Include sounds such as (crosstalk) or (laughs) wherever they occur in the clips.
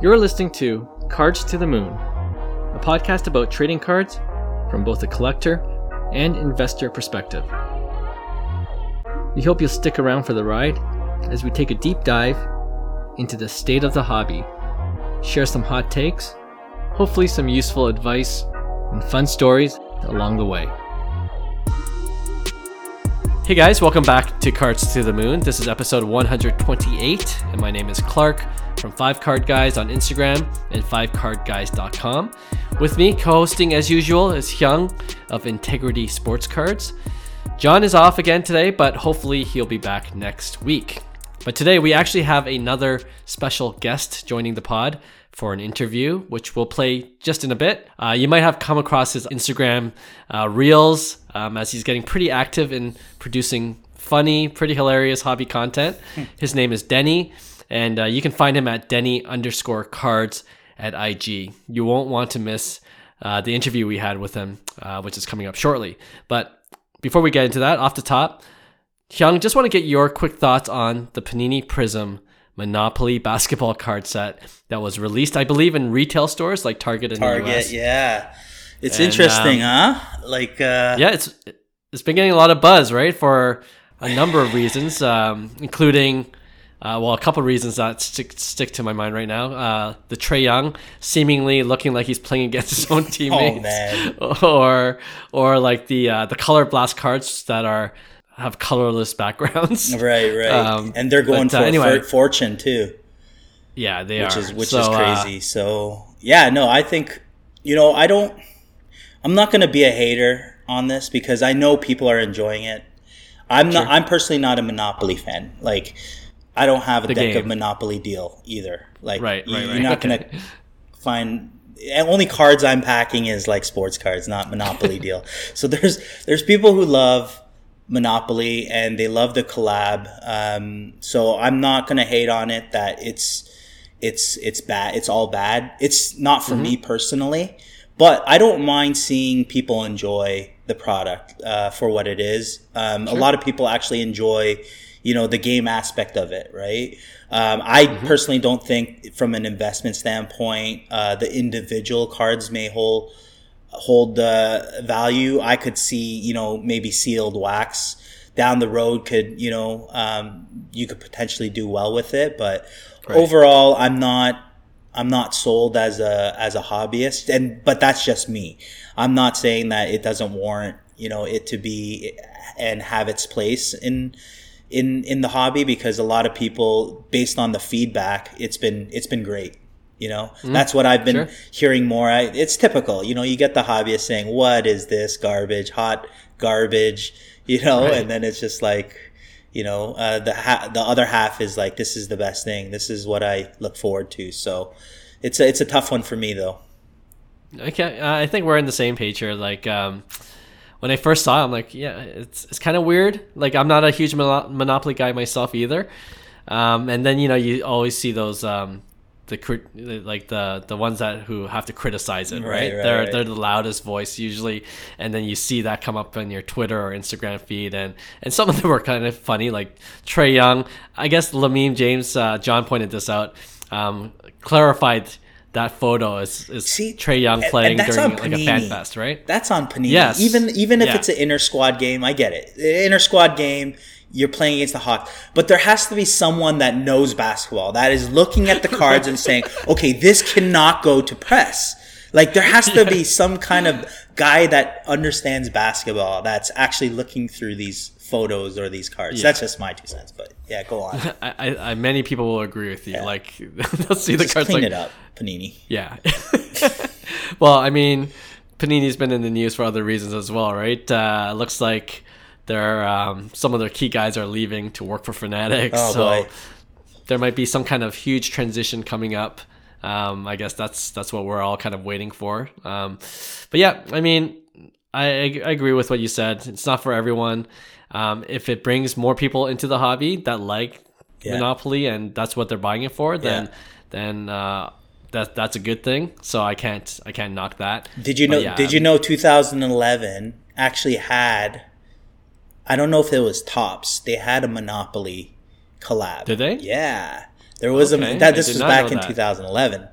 You're listening to Cards to the Moon, a podcast about trading cards from both a collector and investor perspective. We hope you'll stick around for the ride as we take a deep dive into the state of the hobby, share some hot takes, hopefully, some useful advice, and fun stories along the way. Hey guys, welcome back to Cards to the Moon. This is episode 128, and my name is Clark from 5 Card Guys on Instagram and 5cardguys.com. With me, co hosting as usual, is Hyung of Integrity Sports Cards. John is off again today, but hopefully he'll be back next week. But today we actually have another special guest joining the pod for an interview, which we'll play just in a bit. Uh, you might have come across his Instagram uh, reels um, as he's getting pretty active in producing funny, pretty hilarious hobby content. (laughs) His name is Denny and uh, you can find him at Denny underscore cards at IG. You won't want to miss uh, the interview we had with him, uh, which is coming up shortly. But before we get into that, off the top, Hyung, just want to get your quick thoughts on the Panini Prizm Monopoly basketball card set that was released, I believe, in retail stores like Target and Target. Yeah, it's and, interesting, um, huh? Like, uh, yeah, it's it's been getting a lot of buzz, right? For a number of reasons, um, including uh, well, a couple reasons that stick stick to my mind right now. Uh, the Trae Young seemingly looking like he's playing against his own (laughs) teammates, oh, (laughs) or or like the uh, the color blast cards that are have colorless backgrounds. (laughs) Right, right, um, and they're going but, uh, for anyway, fortune too. Yeah, they which are. Is, which so, is uh, crazy. so yeah, no, I think you know I don't. I'm not going to be a hater on this because I know people are enjoying it. I'm sure. not. I'm personally not a Monopoly fan. Like I don't have a deck game. of Monopoly deal either. Like, right, you, right, you're not gonna (laughs) find only cards I'm packing is like sports cards, not Monopoly (laughs) deal. So there's there's people who love Monopoly and they love the collab. Um, so I'm not gonna hate on it that it's it's it's bad. It's all bad. It's not for mm-hmm. me personally, but I don't mind seeing people enjoy the product uh, for what it is. Um, sure. A lot of people actually enjoy you know the game aspect of it right um, i mm-hmm. personally don't think from an investment standpoint uh, the individual cards may hold hold the value i could see you know maybe sealed wax down the road could you know um, you could potentially do well with it but right. overall i'm not i'm not sold as a as a hobbyist and but that's just me i'm not saying that it doesn't warrant you know it to be and have its place in in in the hobby because a lot of people based on the feedback it's been it's been great you know? Mm, that's what i've been sure. hearing more. I, it's typical you know you get the hobbyist saying what is this garbage? Hot garbage (laughs) you know? Right. and then it's just like you know uh, the ha- the other half is like this is the best thing. This is what i look forward to. So it's a, it's a tough one for me though. Okay uh, i think we're in the same page here. Like um when I first saw it, I'm like, yeah, it's it's kind of weird. Like I'm not a huge Monopoly guy myself either. Um, and then you know you always see those um, the like the the ones that who have to criticize it, right? right, right they're right. they're the loudest voice usually, and then you see that come up on your Twitter or Instagram feed, and and some of them were kind of funny, like Trae Young. I guess Lamine James, uh, John pointed this out, um, clarified that photo is, is See, Trae Young playing during like a fan fest, right? That's on Panini. Yes. Even even if yeah. it's an inner squad game, I get it. Inner squad game, you're playing against the Hawks, but there has to be someone that knows basketball that is looking at the cards and saying, (laughs) "Okay, this cannot go to press." Like there has to be some kind of guy that understands basketball that's actually looking through these photos or these cards. Yeah. That's just my two cents, but yeah, go on. (laughs) I, I, many people will agree with you. Yeah. Like (laughs) they'll see the cards. Clean like, it up, Panini. Yeah. (laughs) well, I mean, Panini's been in the news for other reasons as well, right? Uh, looks like their um, some of their key guys are leaving to work for Fanatics. Oh, so boy. there might be some kind of huge transition coming up. Um, I guess that's that's what we're all kind of waiting for. Um, but yeah, I mean, I, I agree with what you said. It's not for everyone. Um, if it brings more people into the hobby that like yeah. Monopoly and that's what they're buying it for, then yeah. then uh, that that's a good thing. So I can't I can't knock that. Did you know? Yeah, did you know 2011 actually had? I don't know if it was Topps. They had a Monopoly collab. Did they? Yeah. There was Okay, a that this was back in that. 2011,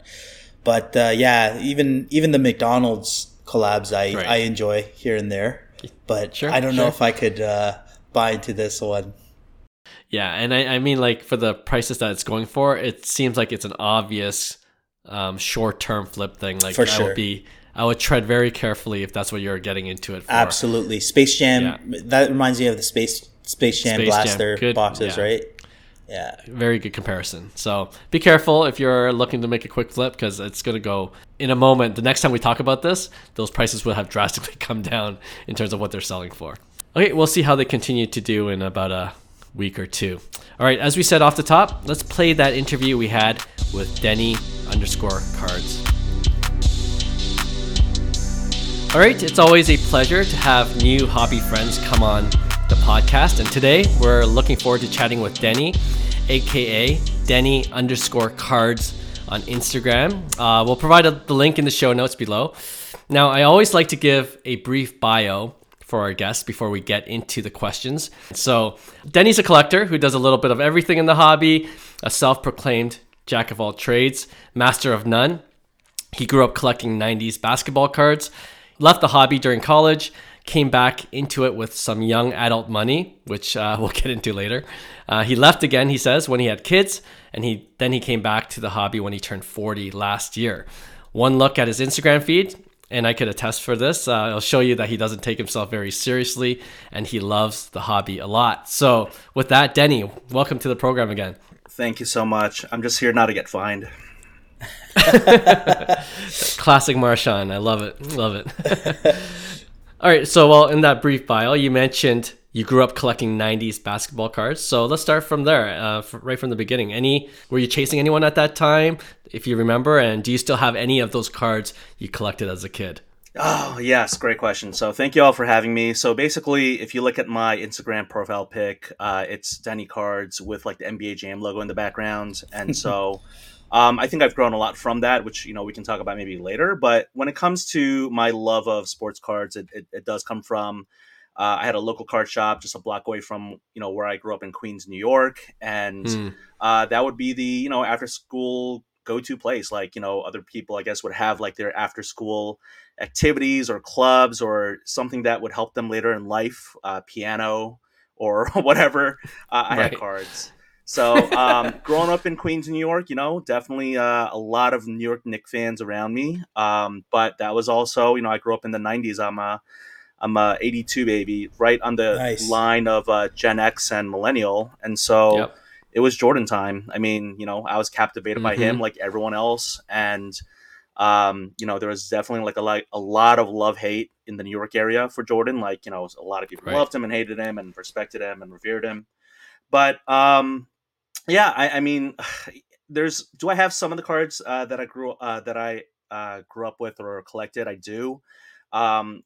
but uh, yeah, even even the McDonald's collabs I Right. I enjoy here and there, but Sure, I don't know if I could uh, buy into this one. Yeah, and I, I mean, like for the prices that it's going for, it seems like it's an obvious um, short-term flip thing. Like For I would be, I would tread very carefully if that's what you're getting into it for. Absolutely, Space Jam. Yeah. That reminds me of the Space Space Jam Space Jam, Blaster good, boxes, yeah. right? Yeah. Very good comparison. So be careful if you're looking to make a quick flip because it's going to go in a moment. The next time we talk about this, those prices will have (laughs) drastically come down in terms of what they're selling for. Okay, we'll see how they continue to do in about a week or two. All right, as we said off the top, let's play that interview we had with Denny underscore cards. All right, it's always a pleasure to have new hobby friends come on the podcast. And today we're looking forward to chatting with Denny, aka Denny underscore cards on Instagram. Uh, we'll provide a, the link in the show notes below. Now, I always like to give a brief bio for our guests before we get into the questions. So, Denny's a collector who does a little bit of everything in the hobby, a self proclaimed jack of all trades, master of none. He grew up collecting 90s basketball cards, left the hobby during college, came back into it with some young adult money, which uh, (laughs) we'll get into later. Uh, he left again, he says, when he had kids, and he then he came back to the hobby when he turned 40 last year. One look at his Instagram feed, and I could attest for this. Uh, I'll show you that he doesn't take himself very seriously, and he loves the hobby a lot. So, with that, Denny, welcome to the program again. Thank you so much. I'm just here not to get fined. (laughs) Classic Marshawn. I love it. Love it. (laughs) All right. So, well, in that brief bio, you mentioned you grew up collecting 90s basketball cards. So let's start from there, uh, right from the beginning. Any, were you chasing anyone at that time, if you remember? And do you still have any of those cards you collected as a kid? Oh, yes, great question. So, thank you all for having me. So, basically, if you look at my Instagram profile pic, uh, it's Denny Cards with like the NBA Jam logo in the background. And (laughs) so, um, I think I've grown a lot from that, which, you know, we can talk about maybe later. But when it comes to my love of sports cards, it, it, it does come from. Uh, I had a local card shop just a block away from you know where I grew up in Queens, New York, and Hmm. uh, that would be the you know after school go to place. Like you know other people I guess would have like their after school activities or clubs or something that would help them later in life, uh, piano or (laughs) whatever. Uh, I Right. had cards. So um, (laughs) growing up in Queens, New York, you know, definitely uh, a lot of New York Knicks fans around me. Um, but that was also, you know, I grew up in the '90s. I'm a I'm a 82 baby, right on the Nice. line of uh, Gen X and Millennial, and so Yep. it was Jordan time. I mean, you know, I was captivated by Mhm. him like everyone else, and um, you know, there was definitely like a like a lot of love hate in the New York area for Jordan. Like, you know, a lot of people Right. loved him and hated him and respected him and revered him. But um, yeah, I, I mean, (sighs) there's. Do I have some of the cards uh, that I grew uh, that I uh, grew up with or collected? I do. Um,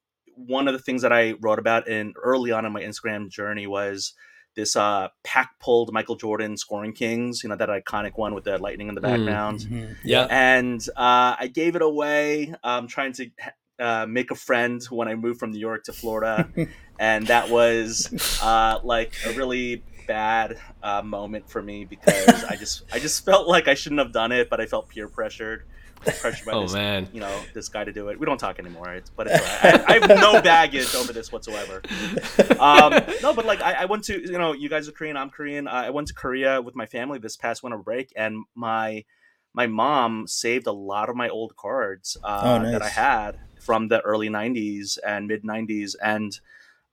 one of the things that I wrote about in early on in my Instagram journey was this uh, pack pulled Michael Jordan scoring kings. You know that iconic one with the lightning in the Mm. background Mhm. Yeah. and uh, I gave it away. Um, trying to uh, make a friend when I moved from New York to Florida, (laughs) and that was uh, like a really bad uh, moment for me because I just I just felt like I shouldn't have done it, but I felt peer pressured, pressured by Oh, this man. you know this guy to do it. We don't talk anymore, it's, but it's. I, I have no baggage over this whatsoever. Um, (laughs) no, but like I, I went to you know you guys are Korean, I'm Korean. Uh, I went to Korea with my family this past winter break, and my my mom saved a lot of my old cards uh, Oh, nice. that I had from the early '90s and mid '90s, and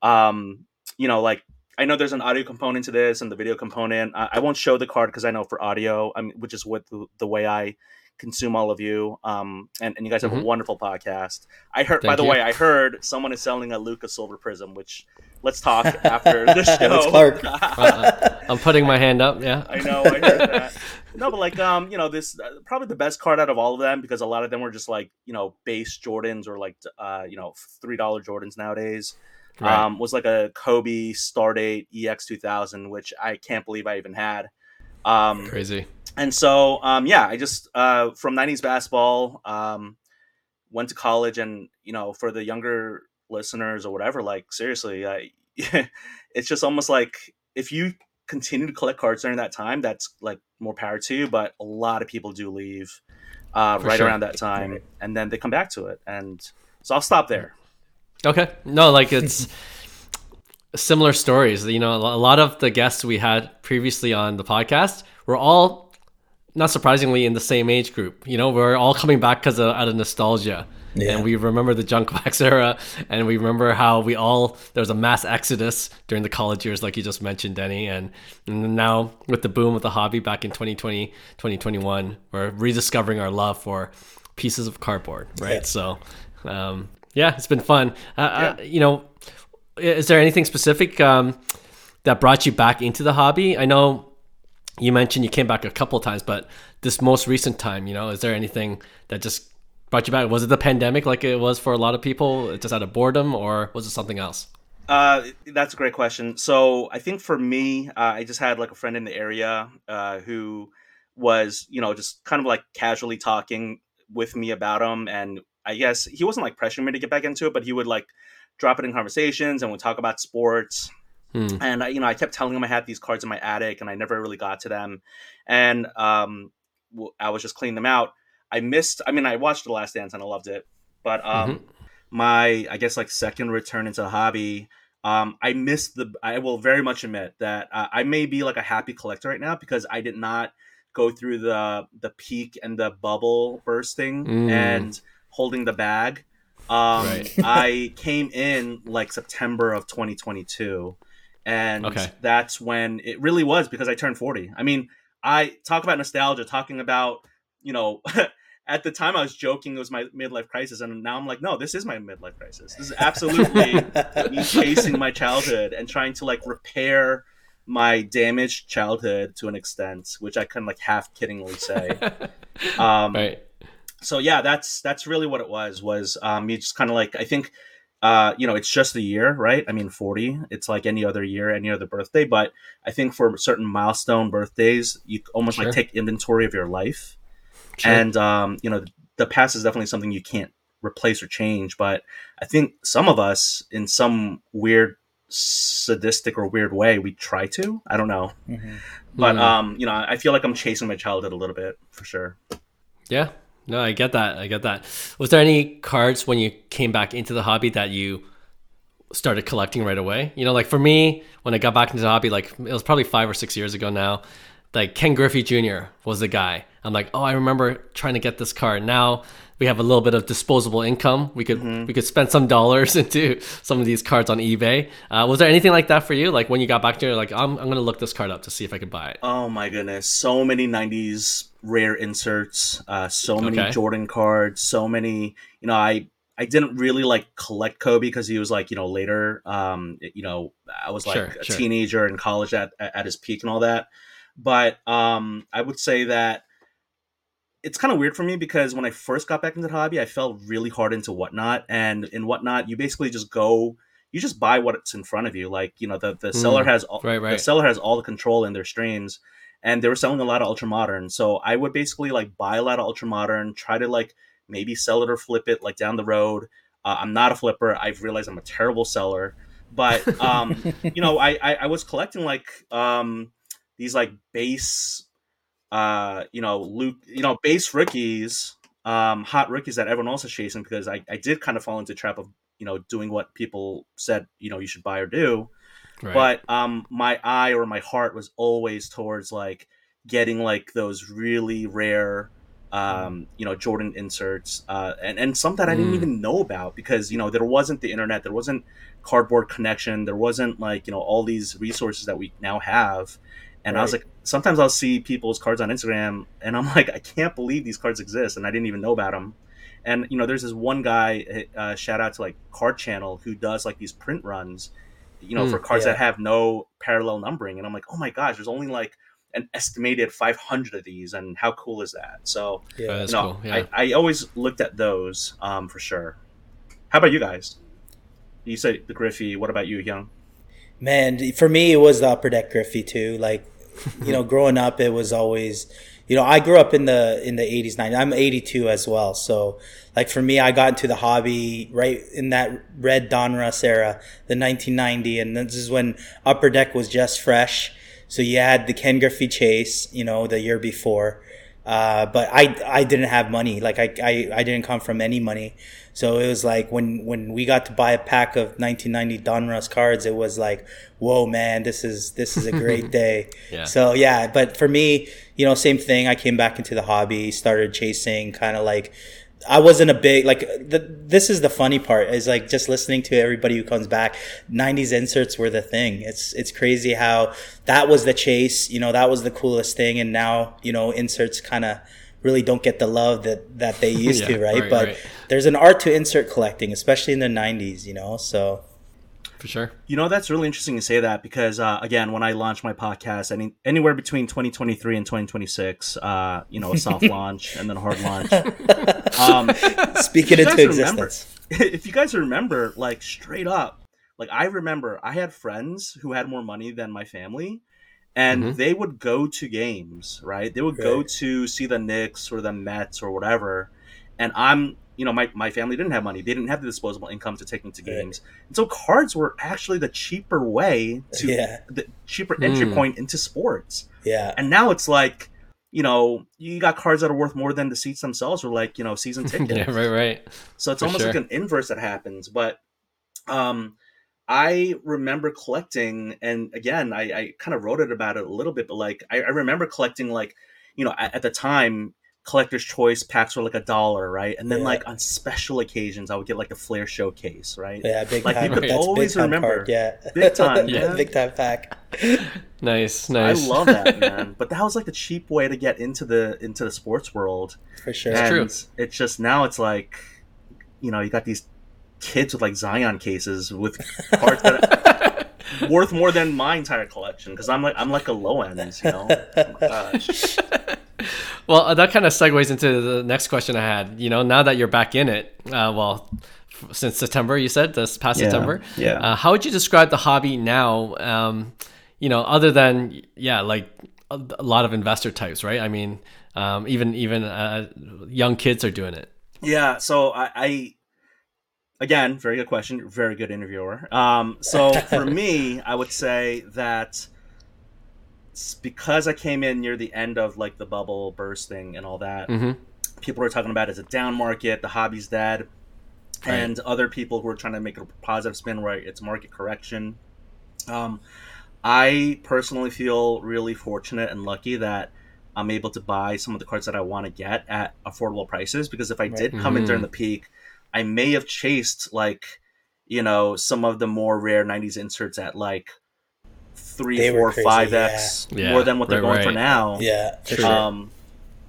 um, you know like. I know there's an audio component to this and the video component. I, I won't show the card because I know for audio, I mean, which is what the, the way I consume all of you. Um, and, and you guys have Mhm. a wonderful podcast. I heard, by the you. way, I heard someone is selling a Luka Silver Prizm, which let's talk (laughs) after the show. That's Clark. (laughs) Uh, I'm putting my hand up. Yeah. I know, I heard that. (laughs) No, but like, um, you know, this uh, probably the best card out of all of them because a lot of them were just like, you know, base Jordans or like, uh, you know, three dollar Jordans nowadays. Right. Um, was like a Kobe Stardate EX two thousand, which I can't believe I even had. Um, Crazy. and so um, yeah i just uh, from 90s basketball um, went to college and you know for the younger listeners or whatever like seriously I, (laughs) it's just almost like if you continue to collect cards during that time, that's like more power to you. But a lot of people do leave uh, right sure. around that time, and then they come back to it. And so I'll stop there. Okay. No, like it's (laughs) similar stories. You know, a lot of the guests we had previously on the podcast were all, not surprisingly, in the same age group. You know, we're all coming back because of out of nostalgia. Yeah. And we remember the junk wax era, and we remember how we all there was a mass exodus during the college years, like you just mentioned, Denny. And, and now with the boom of the hobby back in 2020, 2021, we're rediscovering our love for pieces of cardboard, right? Yeah. So, um, yeah, it's been fun. Uh, uh, you know, is there anything specific um, that brought you back into the hobby? I know you mentioned you came back a couple times, but this most recent time, you know, is there anything that just brought you back? Was it the pandemic like it was for a lot of people, just out of boredom, or was it something else? Uh, that's a great question. So I think for me, uh, I just had like a friend in the area uh, who was, you know, just kind of like casually talking with me about him, and I guess he wasn't like pressuring me to get back into it, but he would like drop it in conversations and we'd talk about sports. Hmm. And I, you know, I kept telling him I had these cards in my attic, and I never really got to them. And um, I was just cleaning them out. I missed. I mean, I watched The Last Dance and I loved it, but um, my I guess like second return into the hobby. Um, I missed the. I will very much admit that uh, I may be like a happy collector right now because I did not go through the the peak and the bubble bursting Mm. and holding the bag. Um, Right. (laughs) I came in like September of 2022, and Okay. that's when it really was because I turned 40. I mean, I talk about nostalgia, talking about you know. (laughs) At the time, I was joking it was my midlife crisis, and now I'm like, no, this is my midlife crisis. This is absolutely (laughs) me chasing my childhood and trying to like repair my damaged childhood to an extent, which I can like half kiddingly say. Um, right. So yeah, that's that's really what it was. Was um, you just kind of like I think, uh, you know, it's just a year, right? I mean, forty. It's like any other year, any other birthday. But I think for certain milestone birthdays, you almost Sure. like take inventory of your life, Sure. and um, you know, the, past is definitely something you can't replace or change. But I think some of us, in some weird sadistic or weird way we try to i don't know Mhm. but Hmm. um you know i feel like i'm chasing my childhood a little bit for sure Yeah. No, I get that. I get that. Was there any cards when you came back into the hobby that you started collecting right away? You know, like for me, when I got back into the hobby, like it was probably five or six years ago now. Like Ken Griffey Jr. was the guy. I'm like, oh, I remember trying to get this card. Now we have a little bit of disposable income. We could we could spend some dollars (laughs) into some of these cards on eBay. Uh, was there anything like that for you? Like when you got back there, like I'm I'm gonna look this card up to see if I could buy it. oh my goodness so many 90s rare inserts uh so many Okay. jordan cards so many you know i i didn't really like collect kobe because he was like you know later um you know i was like Sure, a sure. teenager in college at at his peak and all that but um i would say that it's kind of weird for me because when I first got back into the hobby, I fell really hard into whatnot. And in whatnot, you basically just go, you just buy what's in front of you. Like, you know, the, the seller has all, right, right. the seller has all the control in their strains. And they were selling a lot of ultra modern. So I would basically like buy a lot of ultra modern, try to like maybe sell it or flip it like down the road. Uh, I'm not a flipper. I've realized I'm a terrible seller. But (laughs) um, you know, I, I I was collecting like um these like base uh you know Luke you know base rookies um hot rookies that everyone else is chasing because I, I did kind of fall into the trap of you know doing what people said you know you should buy or do Right. but um my eye or my heart was always towards like getting like those really rare um you know jordan inserts uh and and some that i didn't Mm. even know about because you know there wasn't the internet there wasn't cardboard connection there wasn't like you know all these resources that we now have and i was like sometimes i'll see people's cards on instagram and i'm (laughs) like i can't believe these cards exist and i didn't even know about them and you know there's this one guy uh, shout out to like card channel who does like these print runs you know Mm, for cards yeah. that have no parallel numbering and i'm like oh my gosh there's only like an estimated 500 of these and how cool is that so Yeah. That's no cool. Yeah. I, I always looked at those um, for sure how about you guys you said the griffey what about you Hyung Man, for me, it was the upper deck Griffey too. Like, you know, (laughs) growing up, it was always, you know, I grew up in the in the eighties, nineties. I'm eighty two as well, so like for me, I got into the hobby right in that red Donruss era, the nineteen ninety, and this is when upper deck was just fresh. So you had the Ken Griffey Chase, you know, the year before. Uh, but I I didn't have money. Like I, I I didn't come from any money. So it was like when when we got to buy a pack of 1990 Donruss cards, it was like, whoa, man, this is this is a great (laughs) day. Yeah. So yeah, but for me, you know, same thing. I came back into the hobby, started chasing, kind of like. I wasn't a big like. The, this is the funny part is like just listening to everybody who comes back. '90s inserts were the thing. It's it's crazy how that was the chase. You know, that was the coolest thing, and now you know inserts kind of really don't get the love that that they (laughs) used Yeah, to, right? right, but right. there's an art to insert collecting, especially in the '90s. You know, so For sure. You know, that's really interesting to say that because, uh, again, when I launched my podcast, any, anywhere between 2023 and 2026, uh, you know, a soft (laughs) launch and then a hard launch. (laughs) Um, speak it into guys remember- existence. if you guys remember, like straight up, like I remember I had friends who had more money than my family, and Mhm. they would go to games, right? They would go to see the Knicks or the Mets or whatever, and I'm. You know, my, my family didn't have money. They didn't have the disposable income to take me to Right. games. And so cards were actually the cheaper way (laughs) to Yeah. the cheaper entry Mm. point into sports. Yeah, And now it's like, you know, you got cards that are worth more than the seats themselves or like, you know, season (laughs) tickets. yeah, right, right. So it's For almost sure. like an inverse that happens. But um I remember collecting and again I, I kind of wrote it about it a little bit, but like I, I remember collecting like, you know, at, at the time collector's choice packs were like a dollar, right? And then Yeah. like on special occasions I would get like the Flair Showcase, right? yeah, big Like, time. you could That's always big time remember. card, yeah, Big time, (laughs) yeah. big time pack. Nice, (laughs) nice. I love that, (laughs) man. But that was like the cheap way to get into the into the sports world. for sure. It's and true. it's just now it's like you know, you got these kids with like Zion cases with cards that are worth more than my entire collection because I'm like I'm like a low end, you know. Oh. (laughs) Well, uh, that kind of segues into the next question I had. You know, now that you're back in it, uh, well, since September, you said this past Yeah, September. yeah. Uh, how would you describe the hobby now? Um, you know, other than yeah, like a, a lot of investor types, right? I mean, um, even even uh, young kids are doing it. Yeah, so I, I again, very good question, very good interviewer. Um, so for (laughs) me, I would say that because I came in near the end of like the bubble bursting and all that. hmm people were talking about it as a down market, the hobby's dead, Right. and other people who are trying to make a positive spin where it's market correction. Um, I personally feel really fortunate and lucky that I'm able to buy some of the cards that I want to get at affordable prices because if I did come in Mhm. during the peak, I may have chased like you know some of the more rare 90s inserts at like three, They four, five x Yeah, more than what they're right, going for now. Yeah, for Sure. sure. Um,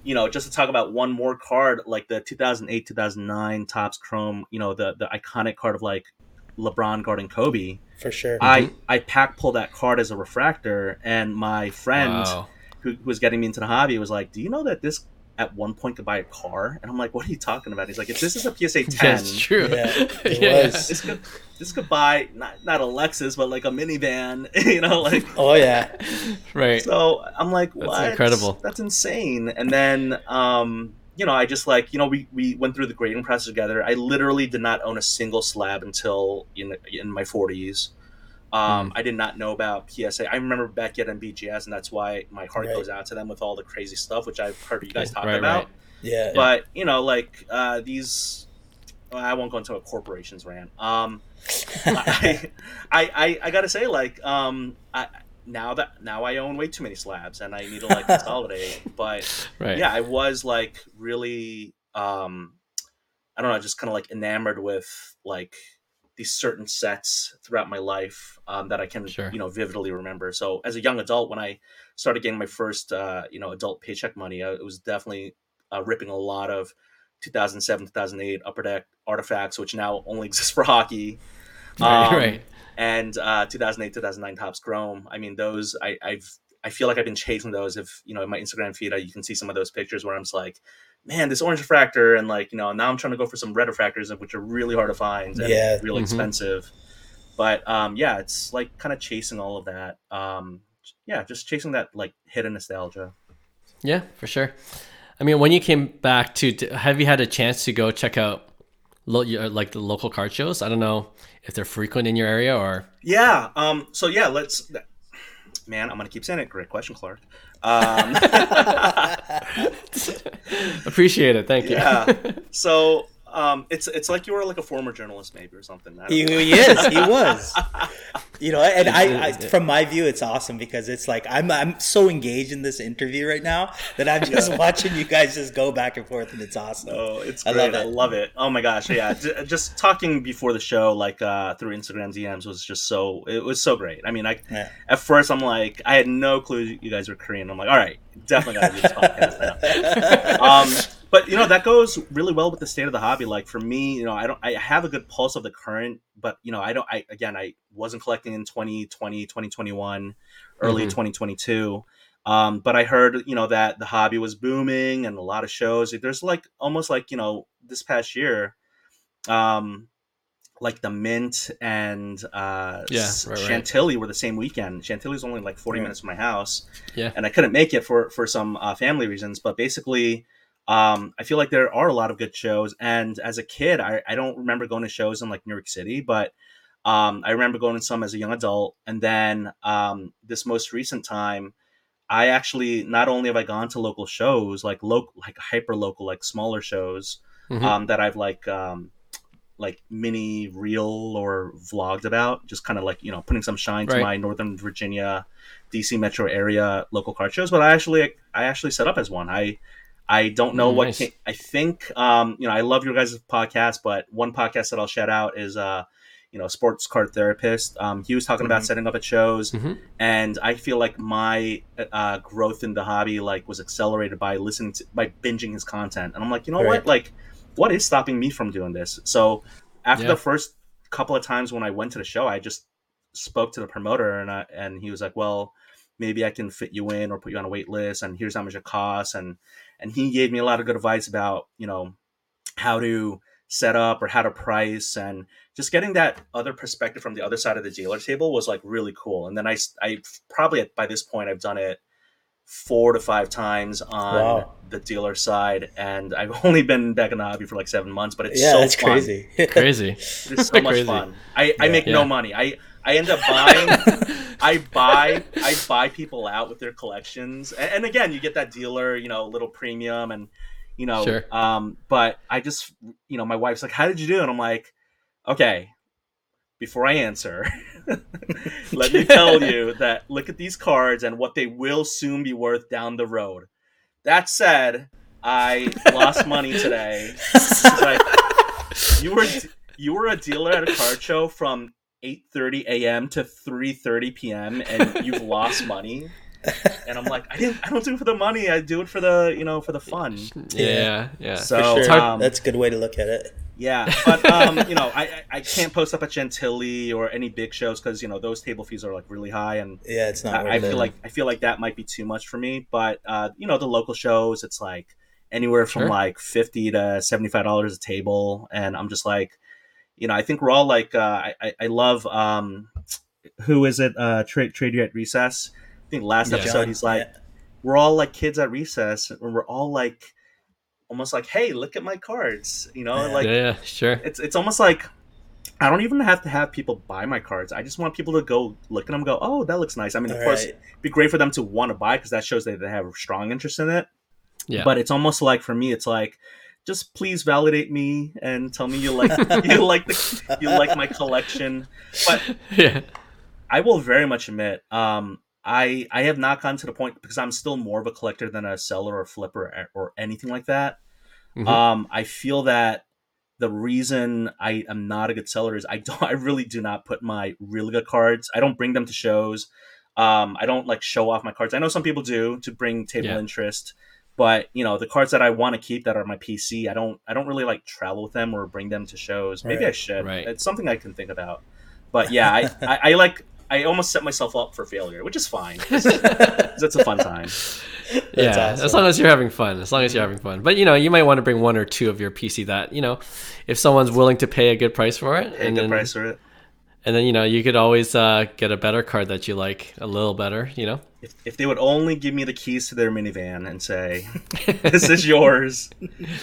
you know, just to talk about one more card, like the 2008, 2009 Topps Chrome, you know, the the iconic card of like LeBron guarding Kobe. for sure. I I pack pulled that card as a refractor, and my friend Wow. who, who was getting me into the hobby was like, "Do you know that this at one point could buy a car?" And I'm like, "What are you talking about?" He's like, "If this is a PSA 10." (laughs) Yeah, it's true. Yeah, it (laughs) Yeah. was. This could this could buy not not a Lexus, but like a minivan, (laughs) you know, like Oh yeah, Right. so I'm like, "What? That's incredible. That's insane. And then, um, you know, I just like, you know, we, we went through the grading process together. I literally did not own a single slab until in in my 40s. Um, I did not know about PSA. I remember Beckett and BGS, and that's why my heart Right. goes out to them with all the crazy stuff, which I've heard you guys talk Right, about. right. yeah. But you know, like uh, these, well, I won't go into a corporations rant. Um, I, I, I, I gotta say, like, um, I, now that now I own way too many slabs and I need to like consolidate. (laughs) But Right. yeah, I was like really, um, I don't know, just kind of like enamored with like these certain sets throughout my life um, that I can, Sure. you know, vividly remember. So as a young adult, when I started getting my first, uh, you know, adult paycheck money, I, it was definitely uh, ripping a lot of 2007, 2008 Upper Deck artifacts, which now only (laughs) exist for hockey. (laughs) Right. Um, right. and uh, 2008 2009 Topps Chrome i mean those I, i've i feel like i've been chasing those if you know in my instagram feed uh, you can see some of those pictures where i'm just like man this orange refractor and like you know now i'm trying to go for some red refractors which are really hard to find and Yeah. really Mhm. expensive but um yeah it's like kind of chasing all of that um yeah just chasing that like hidden nostalgia Yeah, for sure. I mean, when you came back to, to have you had a chance to go check out lo- your- like the local card shows? I don't know if they're frequent in your area or Yeah. Um. So yeah, let's. Man, I'm gonna keep saying it. Great question, Clark. Um, (laughs) Appreciate it. Thank you. yeah. So um, it's it's like you were like a former journalist, maybe or something. I don't He, he is. He (laughs) was. You know, and I, I, from my view, it's awesome because it's like I'm, I'm so engaged in this interview right now that I'm just (laughs) watching you guys just go back and forth, and it's awesome. Oh, it's I great. love I it. love it. Oh my gosh, yeah. Just talking before the show, like uh, through Instagram DMs, was just so. It was so great. I mean, I Yeah. at first I'm like, I had no clue you guys were Korean. I'm like, all right, definitely gotta do this (laughs) podcast now. um, but you know that goes really well with the state of the hobby. Like for me, you know, I don't, I have a good pulse of the current, but you know, I don't, I again, I wasn't collecting in 2020, 2021, early Mhm. 2022. Um, but I heard, you know, that the hobby was booming and a lot of shows. There's like almost like you know this past year, um, like the Mint and uh, Yeah, right, right. Chantilly were the same weekend. Chantilly's only like 40 Right. minutes from my house Yeah. and I couldn't make it for for some uh, family reasons. But basically, um, I feel like there are a lot of good shows. And as a kid, I, I don't remember going to shows in like New York City, but um, I remember going to some as a young adult. And then um, this most recent time, I actually not only have I gone to local shows like local, like hyper local, like smaller shows Mhm. um, that I've like um, like mini reel or vlogged about, just kind of like you know putting some shine to my Northern Virginia, DC metro area local card shows. But I actually I actually set up as one. I I don't know what nice. I think. Um, you know, I love your guys' podcast, but one podcast that I'll shout out is uh, you know, sports card therapist. Um, he was talking about Mhm. setting up at shows, Mhm. and I feel like my uh, growth in the hobby like was accelerated by listening to by binging his content. And I'm like, you know Right. what, like, what is stopping me from doing this? So after Yeah. the first couple of times when I went to the show, I just spoke to the promoter, and I, and he was like, well. Maybe I can fit you in or put you on a wait list, and here's how much it costs. And and he gave me a lot of good advice about you know how to set up or how to price and just getting that other perspective from the other side of the dealer table was like really cool and then i i probably by this point i've done it four to five times on Wow. the dealer side and i've (laughs) only been back in the hobby for like seven months but it's yeah, so that's fun. crazy. (laughs) Crazy. it's so (laughs) much Crazy. fun i i make Yeah. no money i i end up buying I buy I buy people out with their collections, and, and again, you get that dealer, you know, little premium, and you know, Sure. um. But I just, you know, my wife's like, "How did you do?" And I'm like, "Okay, before I answer, (laughs) let me tell (laughs) you that look at these cards and what they will soon be worth down the road. That said, I lost money today. (laughs) You were you were a dealer at a card show from 8:30 a.m. to 3:30 p.m. and (laughs) you've lost money. And I'm like, I didn't. I don't do it for the money. I do it for the, you know, for the fun. Yeah. Yeah. So, sure. hard- um, that's a good way to look at it. yeah, but um, you know, I I- I can't post up at Chantilly or any big shows because you know those table fees are like really high, and Yeah, it's not worth I, I it. feel like I feel like that might be too much for me. But uh, you know, the local shows, it's like anywhere from Sure. like fifty to seventy five dollars a table, and I'm just like, you know, I think we're all like, uh, I I- I love um, who is it? Uh, trade trade you at recess. I think last Yeah. episode he's like, we're all like kids at recess, and we're all like, almost like, hey, look at my cards, you know, Yeah. like yeah, yeah, sure. it's it's almost like I don't even have to have people buy my cards. I just want people to go look at them, and go, oh, that looks nice. I mean, of All course, right. it'd be great for them to want to buy because that shows that they have a strong interest in it. Yeah. But it's almost like for me, it's like just please validate me and tell me you like (laughs) you like the you like my collection. But (laughs) yeah. I will very much admit, um, I I have not gotten to the point because I'm still more of a collector than a seller or flipper or, or anything like that. Mhm. Um, I feel that the reason I am not a good seller is I don't (laughs) I really do not put my really good cards. I don't bring them to shows. Um, I don't like show off my cards. I know some people do to bring table Yeah. interest, but you know the cards that I want to keep that are my PC, I don't I don't really like travel with them or bring them to shows. Maybe I should. Right. It's something I can think about. But yeah, I, I, I like I almost set myself up for failure, which is fine. (laughs) 'cause It's a fun time. yeah, That's as long as you're having fun, as long as you're having fun. But you know, you might want to bring one or two of your PC that you know, if someone's willing to pay a good price for it, Pay a and good then price for it. And then you know you could always uh, get a better card that you like a little better. You know, If, if they would only give me the keys to their minivan and say, (laughs) "This is yours,"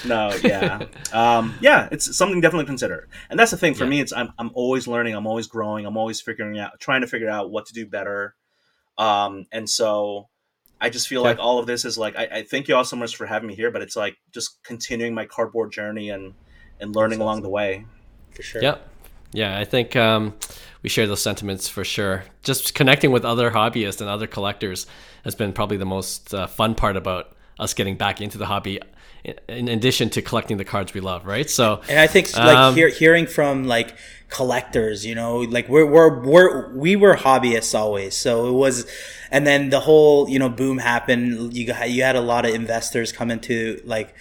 no, yeah, um, yeah, it's something definitely to consider. And that's the thing for Yeah. me. It's I'm I'm always learning. I'm always growing. I'm always figuring out, trying to figure out what to do better. Um, and so I just feel Okay. like all of this is like I, I thank you all so much for having me here, but it's like just continuing my cardboard journey and and learning along the way. for sure. Yep. Yeah, I think um, we share those sentiments for sure. Just connecting with other hobbyists and other collectors has been probably the most uh, fun part about us getting back into the hobby. in- addition to collecting the cards we love, right? So And I think like Um, hear, hearing from like collectors, you know, like we're we're we're we were hobbyists always, so it was, and then the whole you know boom happened. You got you had a lot of investors come into like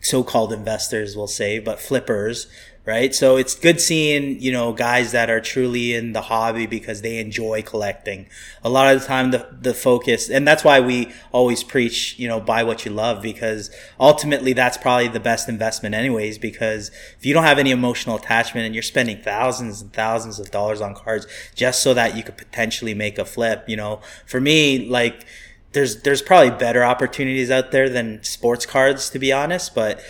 so-called investors, we'll say, but flippers, right? So it's good seeing you know guys that are truly in the hobby because they enjoy collecting. A lot of the time, the the focus, and that's why we always preach, you know, buy what you love because ultimately that's probably the best investment, anyways. Because if you don't have any emotional attachment and you're spending thousands and thousands of dollars on cards just so that you could potentially make a flip, you know, for me, like there's there's probably better opportunities out there than sports cards to be honest but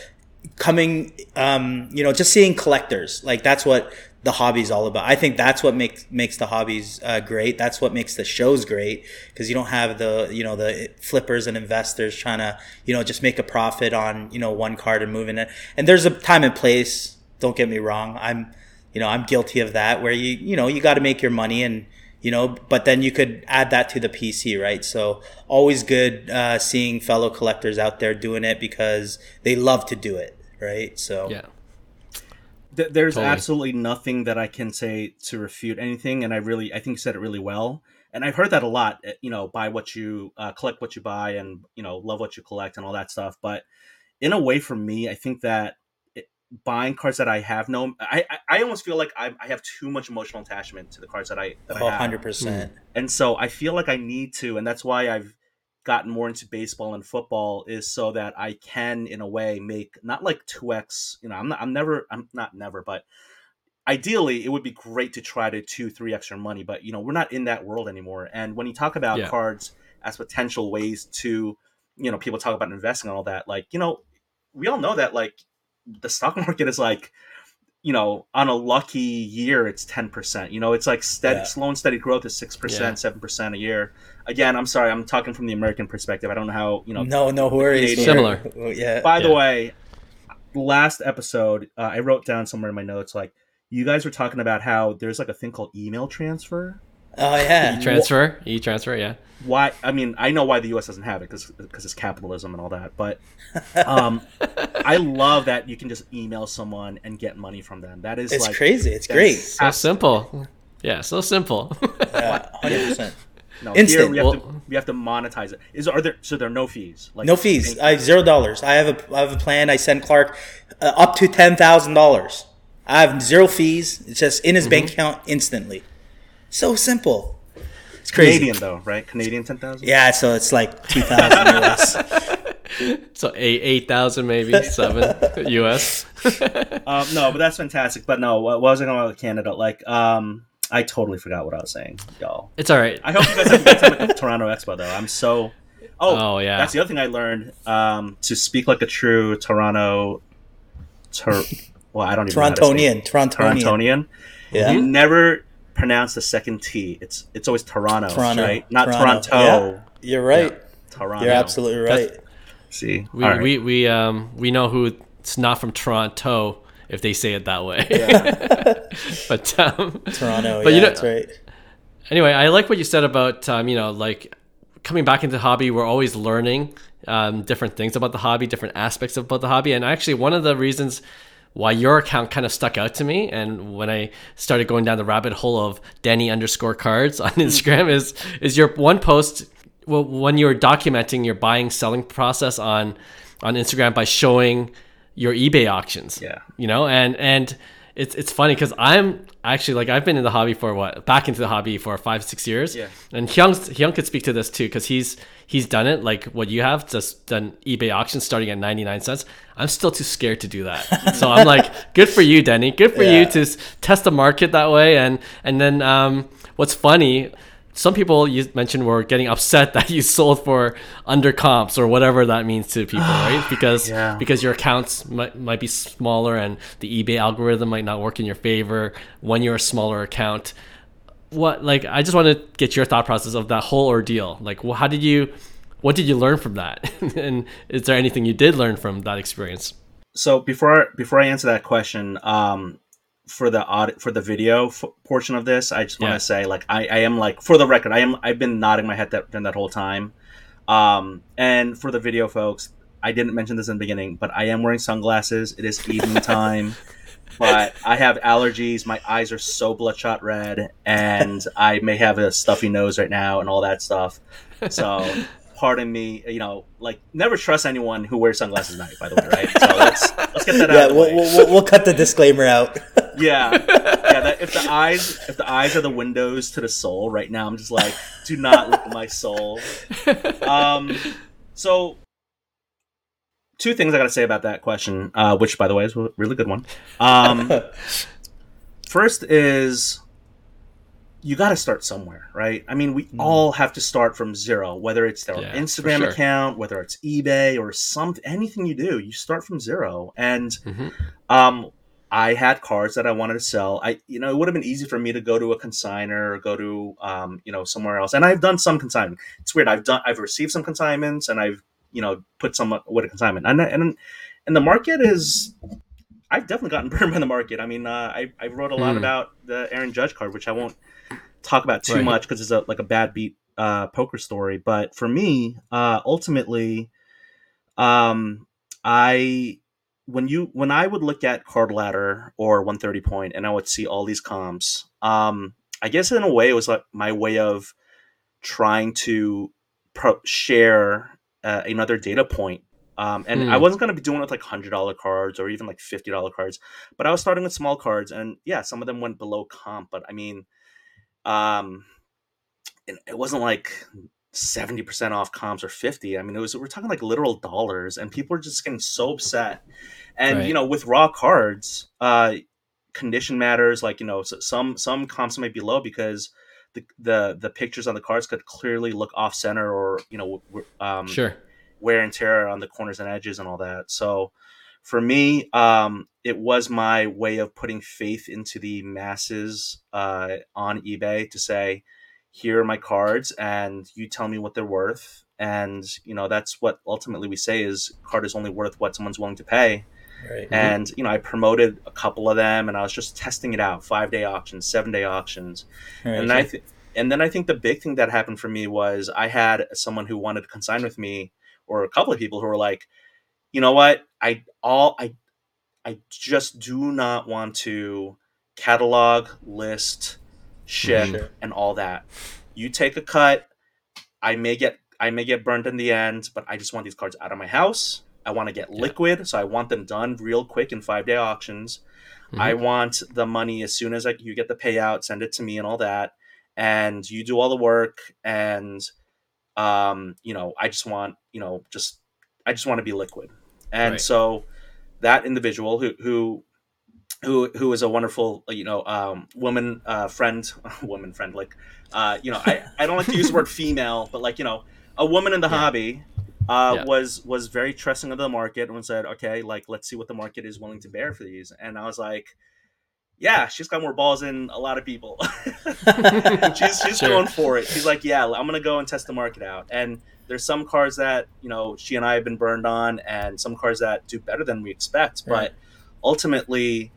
coming um you know just seeing collectors. Like that's what the hobby's all about. I think that's what makes makes the hobbies uh, great. That's what makes the shows great because you don't have the you know the flippers and investors trying to you know just make a profit on you know one card and moving it. And there's a time and place don't get me wrong. I'm you know i'm guilty of that where you you know you got to make your money and you know but then you could add that to the pc right? So always good uh, seeing fellow collectors out there doing it because they love to do it right so yeah, Th- there's Totally. absolutely nothing that I can say to refute anything, and I really, I think you said it really well. And I've heard that a lot. eh, You know, buy what you uh, collect, what you buy, and you know, love what you collect, and all that stuff. But in a way, for me, I think that it, buying cards that I have no, I, I, I almost feel like I, I have too much emotional attachment to the cards that I, that oh, I have. 100% and so I feel like I need to, and that's why I've gotten more into baseball and football is so that I can, in a way, make not like two x. You know, I'm not, I'm never, I'm not never, but ideally, it would be great to try to two, three extra money. But you know, we're not in that world anymore. And when you talk about Yeah. cards as potential ways to, you know, people talk about investing and all that, like you know, we all know that like the stock (laughs) market is like you know, on a lucky year, it's ten percent. You know, it's like steady, Yeah. slow and steady growth is six Yeah. percent, seven percent a year. Again, I'm sorry, I'm talking from the American perspective. I don't know how you know. no no worries Similar. yeah By the way, last episode, uh, I wrote down somewhere in my notes like you guys were talking about how there's like a thing called email transfer. Oh yeah e transfer, e transfer, yeah. Why? I mean, I know why the U.S. doesn't have it because because it's capitalism and all that. But um, I love that you can just email someone and get money from them. That is it's like crazy it's great So simple. Yeah, so simple. (laughs) yeah, 100% No, Instant. here we have to we have to monetize it. Is are there so there are no fees? Like no fees i have zero dollars i have a i have a plan i send clark uh, up to ten thousand dollars i have zero fees it's just in his Mm-hmm. bank account instantly so simple it's crazy Canadian though, right? Canadian ten thousand. Yeah, so it's like 2000 US. (laughs) so eight eight thousand maybe seven US. (laughs) Um, no, but that's fantastic. But no, what, what was I going with Canada? Like, um, I totally forgot what I was saying, y'all. It's all right. I hope you guys have a good time at the Toronto Expo, though. I'm so. Oh, Oh, yeah. That's the other thing I learned. Um, to speak like a true Toronto. Tor- well, I don't even know how to say Torontonian, it. Torontonian. Torontonian. Yeah. You never pronounce the second T. It's it's always Toronto, Toronto, right? Not Toronto. Toronto. You're right. Toronto. You're absolutely right. See, We All right. we we um we know who it's not from Toronto if they say it that way. (laughs) but um, Toronto, But yeah, you know- that's right. anyway, I like what you said about um, you know like coming back into the hobby. We're always learning um, different things about the hobby, different aspects about the hobby, and actually one of the reasons why your account kind of stuck out to me and when I started going down the rabbit hole of Danny underscore cards (laughs) on Instagram is is your one post well, when you were documenting your buying selling process on on Instagram by showing your eBay auctions. Yeah. You know, and and it's it's funny because I'm actually like I've been in the hobby for what back into the hobby for five six years. Yeah. And Hyung Hyung could speak to this too because he's he's done it like what you have just done eBay auctions starting at 99 cents. I'm still too scared to do that. so I'm like, (laughs) good for you, Denny. Good for you to test the market that way. And and then um, what's funny, some people you mentioned were getting upset (laughs) that you sold for under comps or whatever that means to people, (sighs) right? Because Yeah. because your accounts might, might be smaller and the eBay algorithm might not work in your favor when you're a smaller account. What like I just want to get your thought process of that whole ordeal. Like, well, how did you, what did you learn from that, (laughs) and is there anything you did learn from that experience? So before before I answer that question, um, for the audit for the video f- portion of this, I just want to Yeah. say like I, I am like for the record, I am I've been nodding my head that during that whole time. Um, and for the video folks, I didn't mention this in the beginning, but I am wearing sunglasses. It is evening (laughs) time. But I have allergies. My eyes are so bloodshot red, and I may have a stuffy nose right now and all that stuff. So, pardon me. You know, like never trust anyone who wears sunglasses at night. By the way, right? So let's let's get that Yeah, out. Yeah, we'll, we'll, we'll cut the disclaimer out. (laughs) Yeah, yeah. That, if the eyes, if the eyes are the windows to the soul, right now I'm just like, do not look at my soul. Um, so two things I got to say about that question, uh, which by the way is a really good one. Um, (laughs) first is you got to start somewhere, right? I mean, we all have to start from zero, whether it's their Yeah, Instagram sure. account, whether it's eBay or something, anything you do, you start from zero. And Mhm. um, I had cards that I wanted to sell. I, you know, it would have been easy for me to go to a consigner or go to, um, you know, somewhere else. And I've done some consignment. It's weird. I've done, I've received some consignments, and I've, you know, put some with a consignment. And and and the market is, I've definitely gotten (laughs) burned by the market. I mean, uh, I I wrote a lot Hmm. about the Aaron Judge card, which I won't talk about too Right. much because it's a like a bad beat uh, poker story. But for me, uh, ultimately, um, I when you when I would look at Card Ladder or 130 Point and I would see all these comps, um, I guess in a way it was like my way of trying to pro- share uh, another data point. Um, and Hmm. I wasn't going to be doing it with like hundred dollar cards or even like fifty dollar cards, but I was starting with small cards, and yeah, some of them went below comp. But I mean, um, it, it wasn't like 70% off comps or 50 i mean it was we're talking like literal dollars and people are just getting so upset and Right. you know with raw cards uh condition matters like you know some some comps might be low because the the the pictures on the cards could clearly look off center or you know um Sure. wear and tear on the corners and edges and all that. So for me, um, it was my way of putting faith into the masses uh, on eBay to say, here are my cards and you tell me what they're worth. And, you know, that's what ultimately we say is card is only worth what someone's willing to pay. Right. Mm-hmm. And, you know, I promoted a couple of them and I was just testing it out, five day auctions, seven day auctions Right. and I th- and then I think the big thing that happened for me was I had someone who wanted to consign with me, or a couple of people who were like, you know what, I all I I just do not want to catalog, list, ship, Sure. and all that. You take a cut. I may get I may get burned in the end, but I just want these cards out of my house. I want to get Yeah. liquid, so I want them done real quick in five day auctions. I want the money as soon as like you get the payout, send it to me and all that, and you do all the work. And um, you know, I just want you know just I just want to be liquid. And Right. so that individual who who who who is a wonderful you know um, woman uh, friend, (laughs) woman friend like uh, you know I, I don't like to use the word (laughs) female, but like you know a woman in the Yeah. hobby. Uh, Yeah. was was very trusting of the market and said, okay, like let's see what the market is willing to bear for these. And I was like, yeah, she's got more balls than a lot of people. (laughs) she's she's Sure. going for it. She's like, yeah, I'm gonna go and test the market out. And there's some cards that you know she and I have been burned on, and some cards that do better than we expect. Right. But ultimately,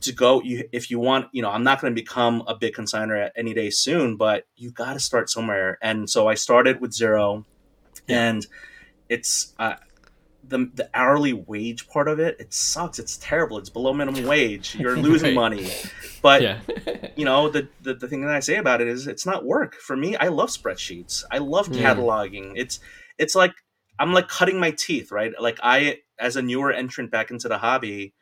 to go, you if you want, you know, I'm not going to become a big consigner at any day soon, but you got to start somewhere. And so I started with zero, Yeah. and it's. Uh, the, the hourly wage part of it, it sucks. It's terrible. It's below minimum wage. You're (laughs) losing Right. money. But yeah. you know the, the the thing that i say about it is it's not work for me i love spreadsheets i love Mm. cataloging it's it's like i'm like cutting my teeth right like i as a newer entrant back into the hobby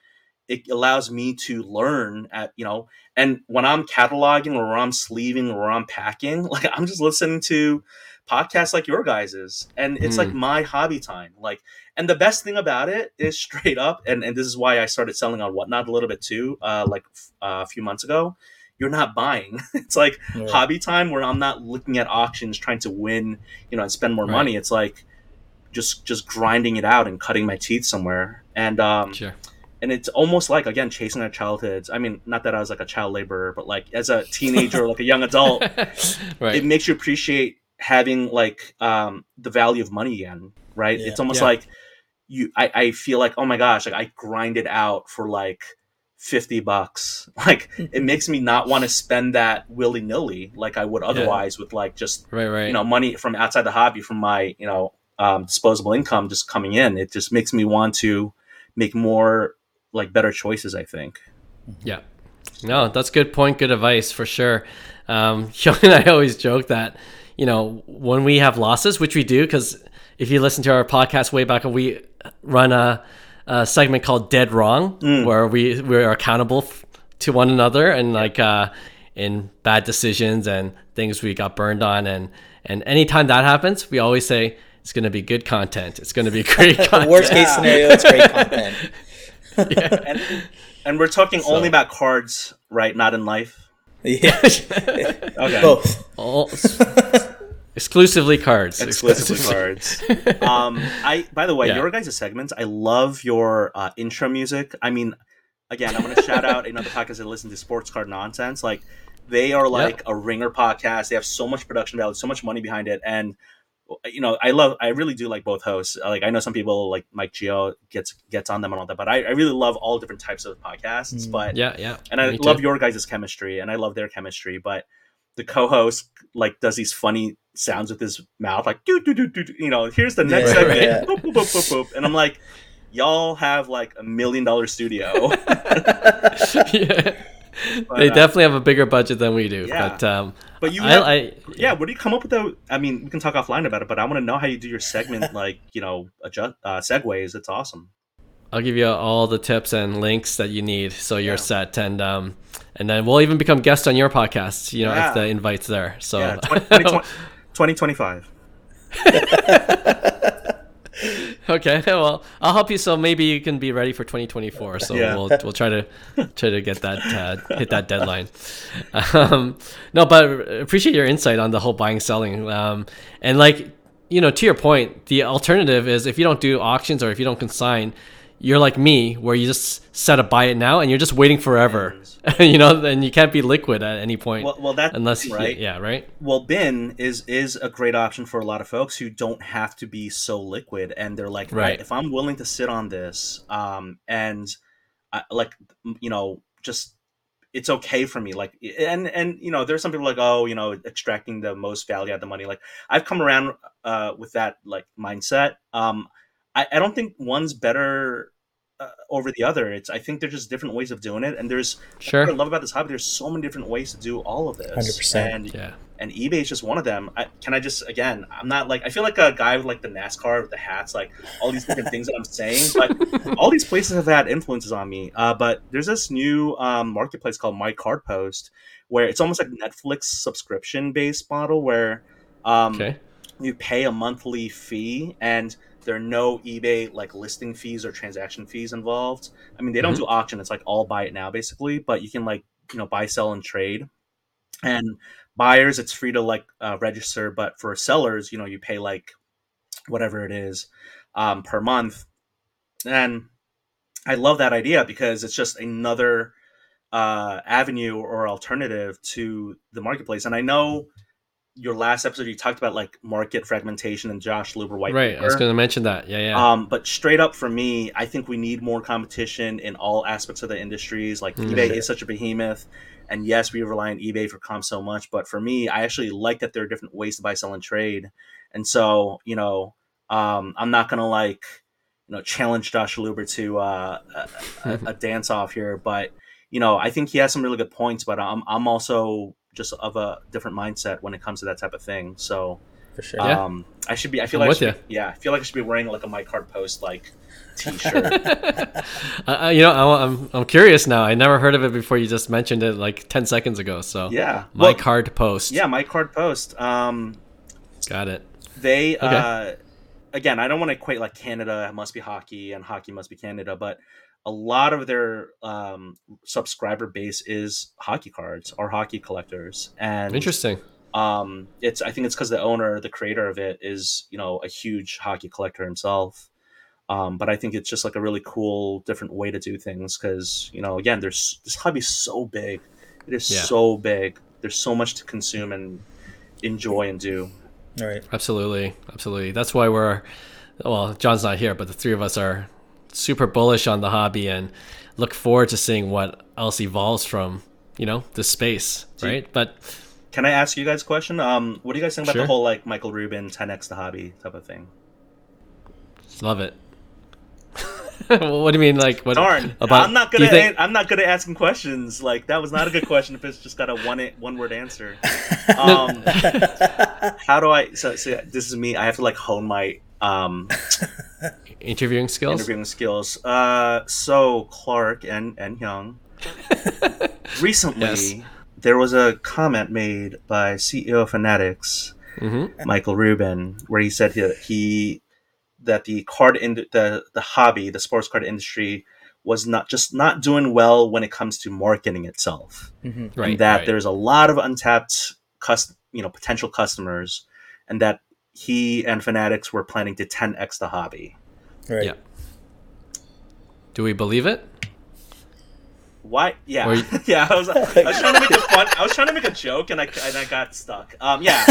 it allows me to learn at you know and when i'm cataloging or i'm sleeving or i'm packing (laughs) like i'm just listening to podcasts like your guys's and it's like my hobby time like and the best thing about it is straight up and, and this is why i started selling on whatnot a little bit too uh, like uh, a few months ago you're not buying (laughs) it's like Right. hobby time where i'm not looking at auctions trying to win you know and spend more Right. money it's like just just grinding it out and cutting my teeth somewhere and um Sure. and it's almost like again chasing our childhoods. I mean, not that I was like a child laborer, but like as a (laughs) teenager or like a young adult, right. it makes you appreciate having like um, the value of money again, right? Yeah. It's almost Yeah. like you. I, I feel like oh my gosh, like I grinded out for like fifty bucks. (laughs) Like it (laughs) makes me not want to spend that willy nilly like I would otherwise with like just right, right. you know money from outside the hobby from my you know um, disposable income just coming in. It just makes me want to make more like better choices. I think. Yeah. No, that's good point. Good advice for sure. Um, (laughs) Sean and I always joke that, you know, when we have losses, which we do, because if you listen to our podcast way back, we run a, a segment called Dead Wrong, where we we're accountable f- to one another and like uh, in bad decisions and things we got burned on, and and anytime that happens, we always say it's going to be good content. It's going to be (laughs) great content. Worst case scenario, it's great (laughs) content. And and we're talking only about cards, right? Not in life. Yeah, (laughs) Okay. both. All, exclusively cards. exclusively cards. (laughs) Um, I by the way, Yeah. your guys' segments, I love your uh, intro music. I mean, again, I'm gonna shout out another podcast that listen to Sports Card Nonsense. Like they are like a ringer podcast. They have so much production value, so much money behind it, and you know, I love, I really do like both hosts. Like I know some people like Mike Gio gets gets on them and all that, but I, I really love all different types of podcasts. Mm. But Yeah, yeah. and I love too. your guys' chemistry, and I love their chemistry. But the co-host like does these funny sounds with his mouth, like do do do do. You know, here's the next Yeah, segment, yeah. boop, boop, boop, boop, boop. and I'm like, y'all have like a million dollar studio. (laughs) yeah. But, they uh, definitely have a bigger budget than we do. Yeah. But um, But you, I, have, I yeah. What do you come up with? The, I mean, we can talk offline about it, but I want to know how you do your segment, (laughs) like you know, adjust uh, segues. It's awesome. I'll give you all the tips and links that you need so you're Yeah. set and um and then we'll even become guests on your podcast, you know, Yeah. if the invite's there. So Yeah, 20, 2025. (laughs) (laughs) (laughs) okay, (laughs) well, I'll help you so maybe you can be ready for 2024. So Yeah. we'll we'll try to (laughs) try to get that uh, hit that deadline. Um, no, but appreciate your insight on the whole buying selling. Um, and like you know, to your point, the alternative is if you don't do auctions or if you don't consign, you're like me where you just set a buy it now and you're just waiting forever. (laughs) you know, and you can't be liquid at any point Well, well, that's unless right. yeah, right. Well, bin is is a great option for a lot of folks who don't have to be so liquid, and they're like, right, if I'm willing to sit on this, um, and I, like, you know, just it's okay for me. Like, and and you know, there's some people like, oh, you know, extracting the most value out of the money. Like, I've come around uh, with that like mindset. Um, I, I don't think one's better. Uh, over the other, it's. I think there's just different ways of doing it, and there's what I Sure. love about this hobby. There's so many different ways to do all of this, 100%. and Yeah. and eBay is just one of them. I, can I just again? I'm not like I feel like a guy with like the NASCAR with the hats, like all these different things that I'm saying. But (laughs) all these places have had influences on me. Uh, but there's this new um, marketplace called My Card Post, where it's almost like Netflix subscription based model, where um, Okay. you pay a monthly fee and there are no eBay like listing fees or transaction fees involved. I mean, they don't Mhm. do auction; it's like all buy it now basically. But you can like you know buy, sell, and trade. And buyers, it's free to like uh, register, but for sellers, you know, you pay like whatever it is um, per month. And I love that idea because it's just another uh, avenue or alternative to the marketplace. And I know your last episode you talked about like market fragmentation and Josh Luber white Right. I was going to mention that. Yeah, yeah. Um, but straight up for me, I think we need more competition in all aspects of the industries. Like Mm. eBay is such a behemoth, and yes, we rely on eBay for comp so much. But for me, I actually like that there are different ways to buy, sell, and trade. And so, you know, um, I'm not gonna like, you know, challenge Josh Luber to uh, a, a, a (laughs) dance off here, but you know, I think he has some really good points. But I'm I'm also just of a different mindset when it comes to that type of thing. So. for sure. Yeah. Um, I should be. I feel I'm like I should be- yeah, I feel like I should be wearing like a my card post like (laughs) T-shirt. I, I- you know, I, I'm I'm curious now. I never heard of it before. You just mentioned it like ten seconds ago. So yeah, my Well, card post. Yeah, my card post. Um, got it. they uh, again, I don't want to equate like Canada must be hockey and hockey must be Canada, but a lot of their um, subscriber base is hockey cards or hockey collectors, and Interesting. um it's i think it's because the owner the creator of it is you know a huge hockey collector himself Um, but I think it's just like a really cool, different way to do things because you know, again, there's this hobby is so big. It is Yeah. so big. There's so much to consume and enjoy and do. All right. Absolutely, absolutely. That's why we're well. John's not here, but the three of us are super bullish on the hobby and look forward to seeing what else evolves from you know this space, right? But Can I ask you guys a question? Um, what do you guys think about Sure. the whole like Michael Rubin 10x the hobby type of thing? love it. (laughs) what do you mean, like what? Darn, about? I'm not gonna. think- I'm not good at asking questions. Like that was not a good question if it's just got a one one word answer. (laughs) Um, how do I? So, so this is me. I have to like hone my um, (laughs) interviewing skills. interviewing skills. Uh, so Clark and and Hyung. (laughs) Recently, Yes. there was a comment made by CEO of Fanatics, hmm Michael Rubin, where he said he, he that the card in the the hobby, the sports card industry, was not just not doing well when it comes to marketing itself, Right. and that right. there's a lot of untapped cust- you know potential customers, and that he and Fanatics were planning to 10x the hobby. Right. Yeah. Do we believe it? Why? Yeah, you- (laughs) yeah. I was, I was trying to make a (laughs) fun. I was trying to make a joke, and I and I got stuck. Um, yeah.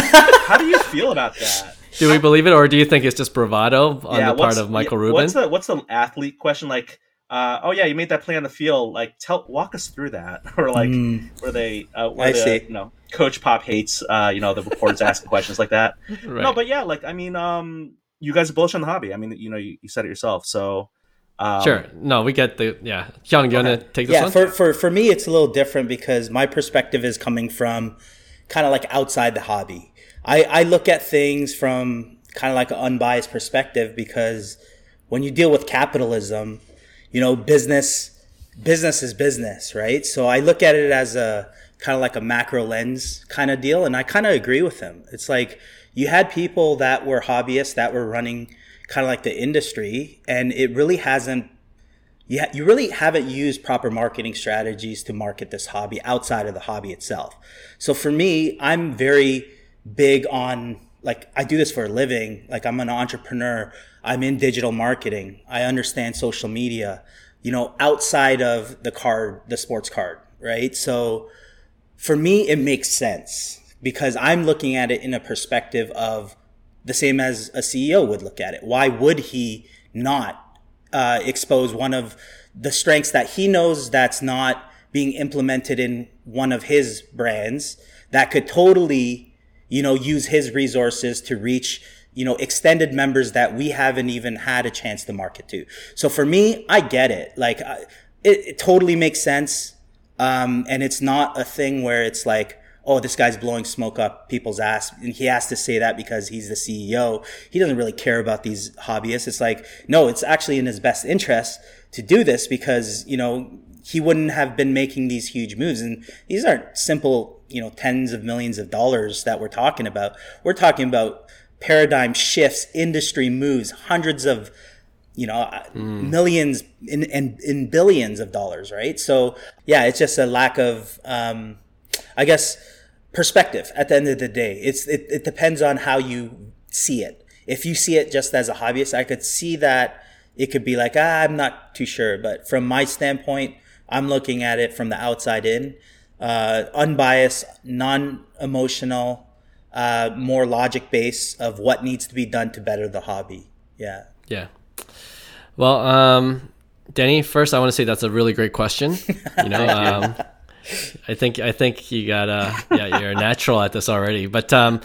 How do you feel about that? Do we believe it, or do you think it's just bravado on yeah, the part of Michael yeah, Rubin? What's the what's the athlete question like? Uh, oh yeah, you made that play on the field. Like, tell walk us through that, (laughs) or like Mm. where they uh, where I the, see. you know Coach Pop hates uh, you know the reporters asking questions like that. (laughs) right. No, but yeah, like I mean, um, you guys are bullish on the hobby. I mean, you know, you, you said it yourself. So um, sure. No, we get the yeah. Hyung, you want to take this yeah one? for, for for me it's a little different because my perspective is coming from kind of like outside the hobby i i look at things from kind of like an unbiased perspective because when you deal with capitalism you know business business is business right so i look at it as a kind of like a macro lens kind of deal and i kind of agree with him it's like you had people that were hobbyists that were running kind of like the industry and it really hasn't you, ha- you really haven't used proper marketing strategies to market this hobby outside of the hobby itself. So for me, I'm very big on like I do this for a living. Like I'm an entrepreneur. I'm in digital marketing. I understand social media, you know, outside of the card, the sports card, right? So for me, it makes sense because I'm looking at it in a perspective of the same as a CEO would look at it. Why would he not uh, expose one of the strengths that he knows that's not being implemented in one of his brands that could totally, you know, use his resources to reach, you know, extended members that we haven't even had a chance to market to. So for me, I get it. Like, I- it, it totally makes sense. Um, and it's not a thing where it's like, oh, this guy's blowing smoke up people's ass. And he has to say that because he's the CEO. He doesn't really care about these hobbyists. It's like, no, it's actually in his best interest to do this because, you know, he wouldn't have been making these huge moves. And these aren't simple, you know, tens of millions of dollars that we're talking about. We're talking about paradigm shifts, industry moves, hundreds of you know millions in, in in billions of dollars right? So yeah it's just a lack of um i guess perspective at the end of the day. It's it, it depends on how you see it. If you see it just as a hobbyist i could see that it could be like ah, i'm not too sure. But from my standpoint i'm looking at it from the outside in uh, unbiased non-emotional uh, more logic based of what needs to be done to better the hobby. Yeah. Yeah. Well, um, Denny, first I want to say that's a really great question. You know, (laughs) um, I think I think you got uh yeah you're a natural at this already. But um,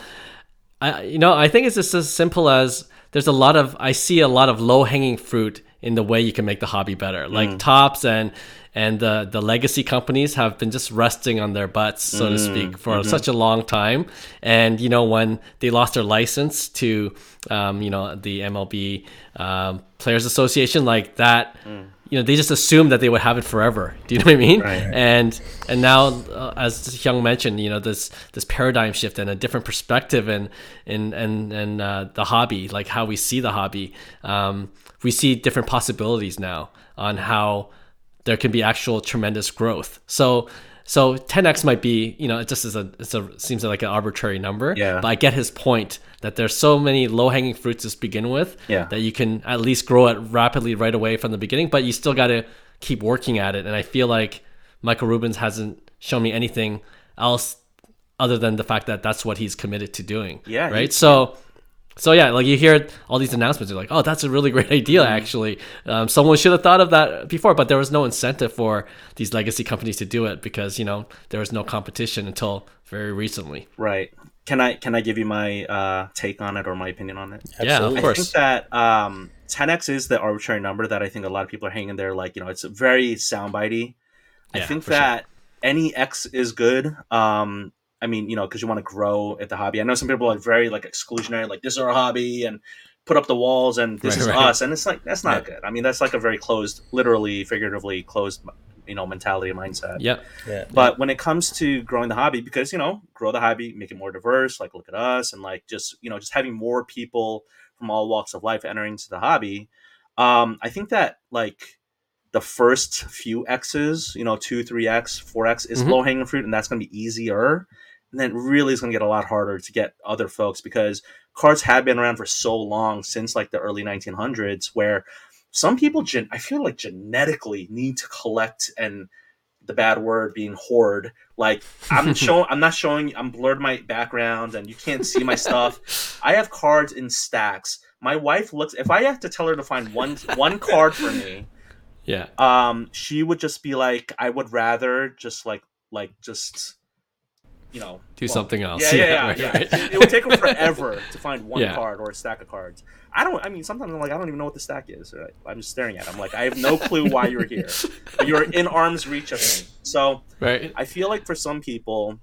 I you know I think it's just as simple as there's a lot of I see a lot of low hanging fruit in the way you can make the hobby better. Like Topps and and the the legacy companies have been just resting on their butts, so to speak, for such a long time. And you know when they lost their license to um, you know the MLB um, Players Association, like that. You know, they just assumed that they would have it forever. (laughs) Do you know what I mean? Right. And and now, uh, as Hyung mentioned, you know this this paradigm shift and a different perspective and and and and uh, the hobby, like how we see the hobby. Um, we see different possibilities now on how there can be actual tremendous growth. So so 10x might be, you know, it just is a it's a seems like an arbitrary number. Yeah. But I get his point that there's so many low hanging fruits to begin with Yeah. that you can at least grow it rapidly right away from the beginning, but you still got to keep working at it. And I feel like Michael Rubens hasn't shown me anything else other than the fact that that's what he's committed to doing. Yeah, Right. he- so, so yeah, like you hear all these announcements, you're like, oh, that's a really (laughs) great idea. Mm-hmm. Actually, um, someone should have thought of that before, but there was no incentive for these legacy companies to do it because you know there was no competition until very recently. Right. Can I can I give you my uh, take on it or my opinion on it? Yeah, of Absolutely. I think that um, 10x is the arbitrary number that I think a lot of people are hanging there. Like you know, it's very soundbitey. I think for sure. that any X is good. Um, I mean, you know, because you want to grow at the hobby. I know some people are very like exclusionary, like this is our hobby and put up the walls and this Right, is right. us, and it's like that's not good. I mean, that's like a very closed, literally, figuratively closed, you know, mentality and mindset. Yep. Yeah. But when it comes to growing the hobby, because you know, grow the hobby, make it more diverse. Like, look at us, and like just you know, just having more people from all walks of life entering into the hobby. Um, I think that like the first few X's, you know, two, three X, four X, is Mhm. low hanging fruit, and that's going to be easier. And then really is going to get a lot harder to get other folks because cards have been around for so long since like the early 1900s, where some people, gen- I feel like genetically need to collect and the bad word being hoard. Like I'm (laughs) showing, I'm not showing, I'm blurred my background and you can't see my stuff. (laughs) I have cards in stacks. My wife looks. If I have to tell her to find one one card for me, Yeah. um, she would just be like, I would rather just like like just you know Do well, something else. Yeah, yeah, (laughs) yeah. right, yeah. right. It, it would take them forever (laughs) to find one Yeah. card or a stack of cards. I don't. I mean, sometimes I'm like, I don't even know what the stack is. Right? I'm just staring at. it. I'm like, I have no clue why you're here, you're in arm's reach of me. So right. I feel like for some people,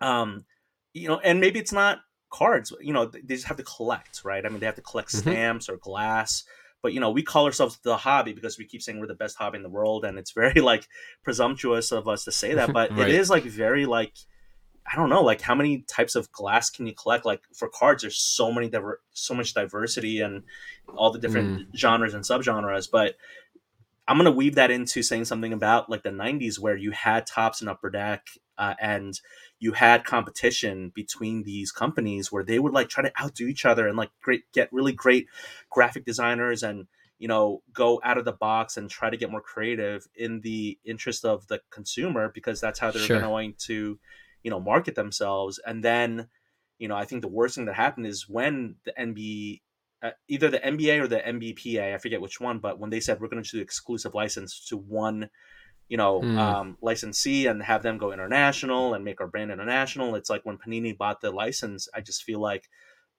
um, you know, and maybe it's not cards. You know, they just have to collect, right? I mean, they have to collect Mhm. stamps or glass. But you know, we call ourselves the hobby because we keep saying we're the best hobby in the world, and it's very like presumptuous of us to say that. But (laughs) Right. it is like very like I don't know, like how many types of glass can you collect? Like for cards, there's so many diver- so much diversity and all the different genres and subgenres. But I'm gonna weave that into saying something about like the '90s where you had topps and upper deck, uh, and you had competition between these companies where they would like try to outdo each other and like great get really great graphic designers and you know go out of the box and try to get more creative in the interest of the consumer because that's how they're Sure. going to you know market themselves and then you know i think the worst thing that happened is when the nb uh, either the nba or the nbpa i forget which one but when they said we're going to do exclusive license to one you know Hmm. um, licensee and have them go international and make our brand international it's like when panini bought the license i just feel like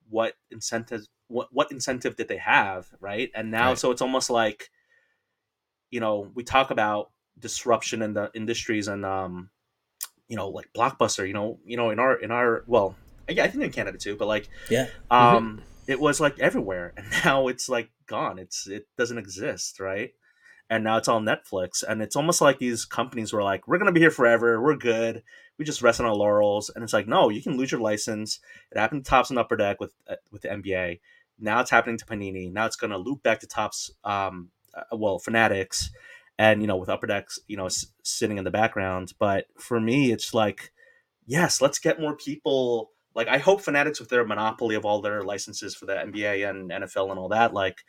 what incentive what, what incentive did they have right and now Right. so it's almost like you know we talk about disruption in the industries and um you know like blockbuster you know you know in our in our well yeah i think in canada too but like Yeah. um it was like everywhere and (laughs) now it's like gone. It's it doesn't exist right? And now it's all netflix and it's almost like these companies were like we're gonna be here forever we're good. We just rest on our laurels and it's like no you can lose your license. It happened to topps and upper deck with uh, with the nba now it's happening to panini. Now it's gonna loop back to topps um uh, well fanatics and you know with upper decks you know s- sitting in the background but for me it's like yes let's get more people like i hope fanatics with their monopoly of all their licenses for the nba and nfl and all that like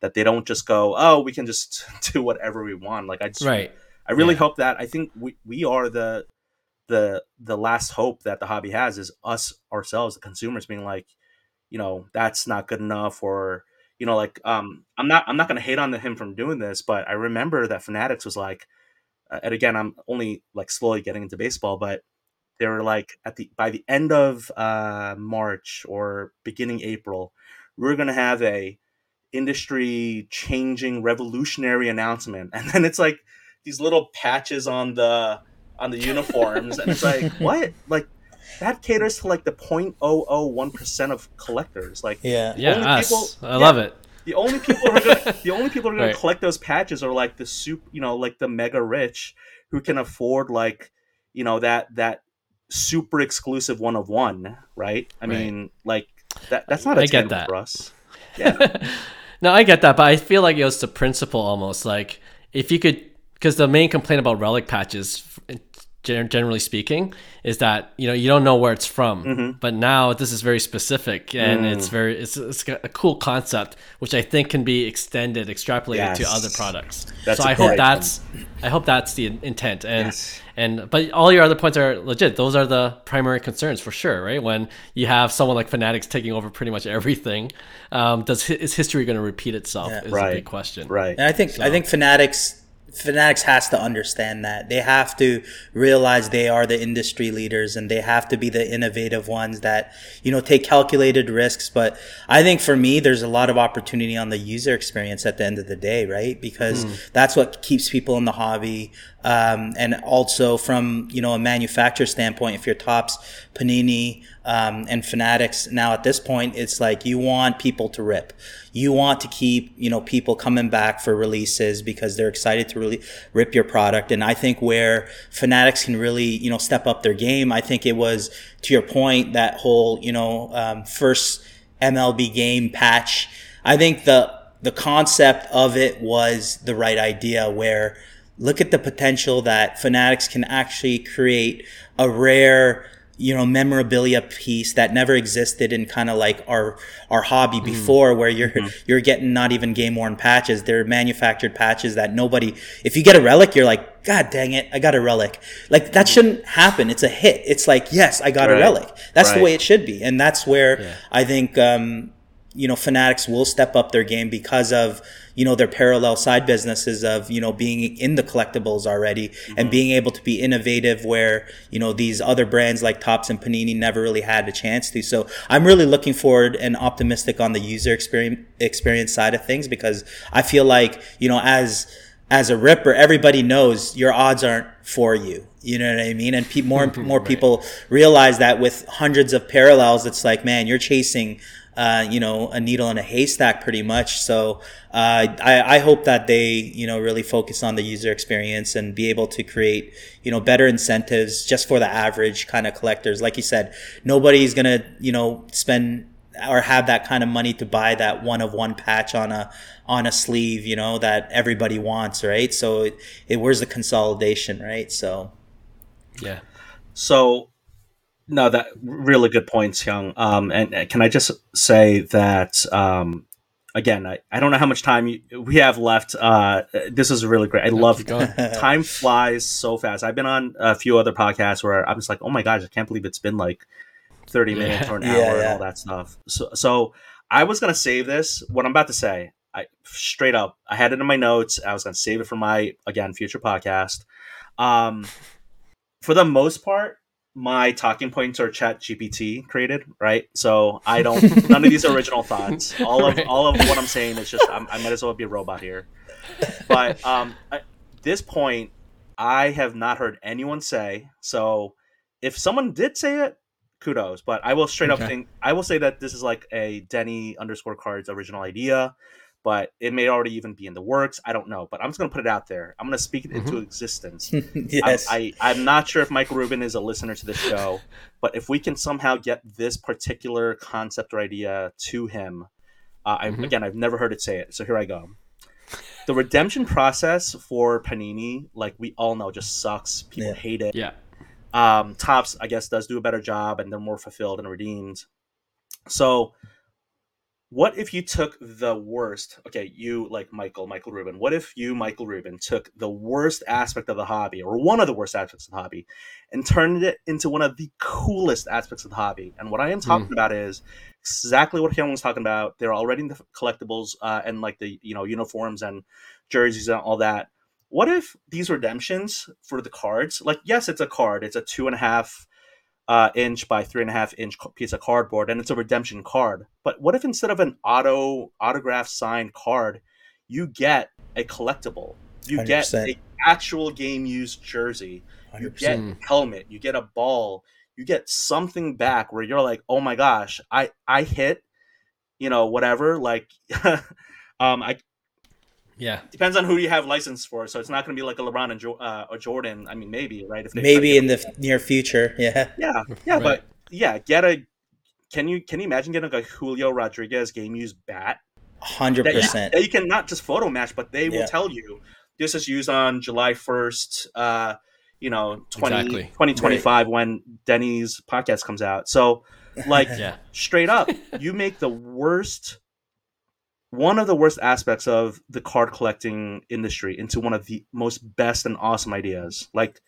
that they don't just go oh we can just (laughs) do whatever we want like i just Right. i really Yeah. hope that i think we, we are the the the last hope that the hobby has is us ourselves the consumers being like you know that's not good enough or you know like um i'm not i'm not going to hate on him from doing this but i remember that fanatics was like uh, and again i'm only like slowly getting into baseball but they were like at the by the end of uh march or beginning april we're going to have a industry changing revolutionary announcement. And then it's like these little patches on the on the (laughs) uniforms and it's like what? Like that caters to like the 0.001% of collectors like Yeah. Yeah. Only Us. people- I yeah. love it. the only people who are gonna, (laughs) the only people who are going Right. to collect those patches are like the soup, you know, like the mega rich who can afford like, you know, that that super exclusive one of one, right? I Right. mean, like that that's not I get that. for us. (laughs) Yeah. no, I get that, but I feel like it was the principle almost. Like if you could, because the main complaint about relic patches f- generally speaking is that you know you don't know where it's from Mhm. but now this is very specific and Mm. it's very it's, it's a cool concept which i think can be extended extrapolated to other products That's so a i hope great that's i hope that's the intent and Yes. and but all your other points are legit those are the primary concerns for sure right when you have someone like fanatics taking over pretty much everything um, does is history going to repeat itself is a Right. big question Right. And I think I think Fanatics Fanatics has to understand that they have to realize they are the industry leaders and they have to be the innovative ones that you know take calculated risks. But I think for me, there's a lot of opportunity on the user experience at the end of the day, right? Because that's what keeps people in the hobby. Um, and also from you know a manufacturer standpoint, if you're Topps, Panini, um, and Fanatics, now at this point, it's like you want people to rip. You want to keep you know people coming back for releases because they're excited to really rip your product. And I think where Fanatics can really you know step up their game, I think it was to your point that whole you know um, first MLB game patch. I think the the concept of it was the right idea where look at the potential that fanatics can actually create a rare you know memorabilia piece that never existed in kind of like our our hobby mm-hmm. before where you're mm-hmm. you're getting not even game worn patches. They're manufactured patches that nobody if you get a relic you're like god dang it i got a relic. Like that mm-hmm. shouldn't happen. It's a hit. It's like yes i got Right. a relic. That's the way it should be. And that's where i think um you know fanatics will step up their game because of you know their parallel side businesses of you know being in the collectibles already and mm-hmm. being able to be innovative where you know these other brands like topps and panini never really had a chance to. So i'm really looking forward and optimistic on the user experience experience side of things because i feel like you know as as a ripper everybody knows your odds aren't for you. You know what i mean? And pe- more and (laughs) more people realize that with hundreds of parallels it's like man you're chasing uh, you know, a needle in a haystack pretty much. So uh, I, I hope that they, you know, really focus on the user experience and be able to create, you know, better incentives just for the average kind of collectors. Like you said, nobody's gonna, you know, spend or have that kind of money to buy that one of one patch on a on a sleeve, you know, that everybody wants, right? So it, it where's the consolidation, right? So yeah So, no, that really good points, Hyung. Um, and, and can I just say that um, again? I, I don't know how much time you, we have left. Uh, this is really great. I love (laughs) time flies so fast. I've been on a few other podcasts where I'm just like, oh my gosh, I can't believe it's been like 30 minutes or an (laughs) Yeah, hour and all that stuff. So, so I was gonna save this. What I'm about to say, I straight up, I had it in my notes. I was gonna save it for my again future podcast. Um, for the most part, my talking points are Chat GPT created, right? So I don't. (laughs) none of these are original thoughts. All of Right. all of what I'm saying is just I'm, I might as well be a robot here. But um, at this point, I have not heard anyone say. So if someone did say it, kudos. But I will straight Okay. up think I will say that this is like a Denny underscore cards original idea. But it may already even be in the works. I don't know. But I'm just gonna put it out there. I'm gonna speak it into existence. (laughs) yes, I, I, I'm not sure if Michael Rubin is a listener to the show, (laughs) but if we can somehow get this particular concept or idea to him, uh, I, Mhm. again, I've never heard it say it, so here I go. The redemption process for Panini, like we all know, just sucks. People Yeah. hate it. yeah Um, Topps, I guess, does do a better job, and they're more fulfilled and redeemed. So, what if you took the worst? Okay, you like Michael, Michael Rubin. What if you, Michael Rubin, took the worst aspect of the hobby, or one of the worst aspects of the hobby, and turned it into one of the coolest aspects of the hobby? And what I am talking about is exactly what Hyung was talking about. They're already in the collectibles uh, and like the you know uniforms and jerseys and all that. What if these redemptions for the cards, like yes, it's a card, it's a two and a half uh, inch by three and a half inch piece of cardboard, and it's a redemption card. But what if instead of an auto autograph signed card, you get a collectible? You get 100%. a actual game used jersey. You 100%. get a helmet. You get a ball. You get something back where you're like, oh my gosh, I I hit, you know, whatever. Like, (laughs) um, I yeah depends on who you have license for. So it's not going to be like a LeBron and jo- uh, or Jordan. I mean, maybe right if they maybe in the (laughs) near future. Yeah, yeah, yeah, Right. but yeah, get a. Can you can you imagine getting a Julio Rodriguez game used bat Hundred percent. that you can not just photo match, but they will Yeah. tell you this is used on July first. Uh, you know 20, Exactly. 2025 when Denny's podcast comes out. So like (laughs) Yeah. straight up, you make the worst one of the worst aspects of the card collecting industry into one of the most best and awesome ideas. Like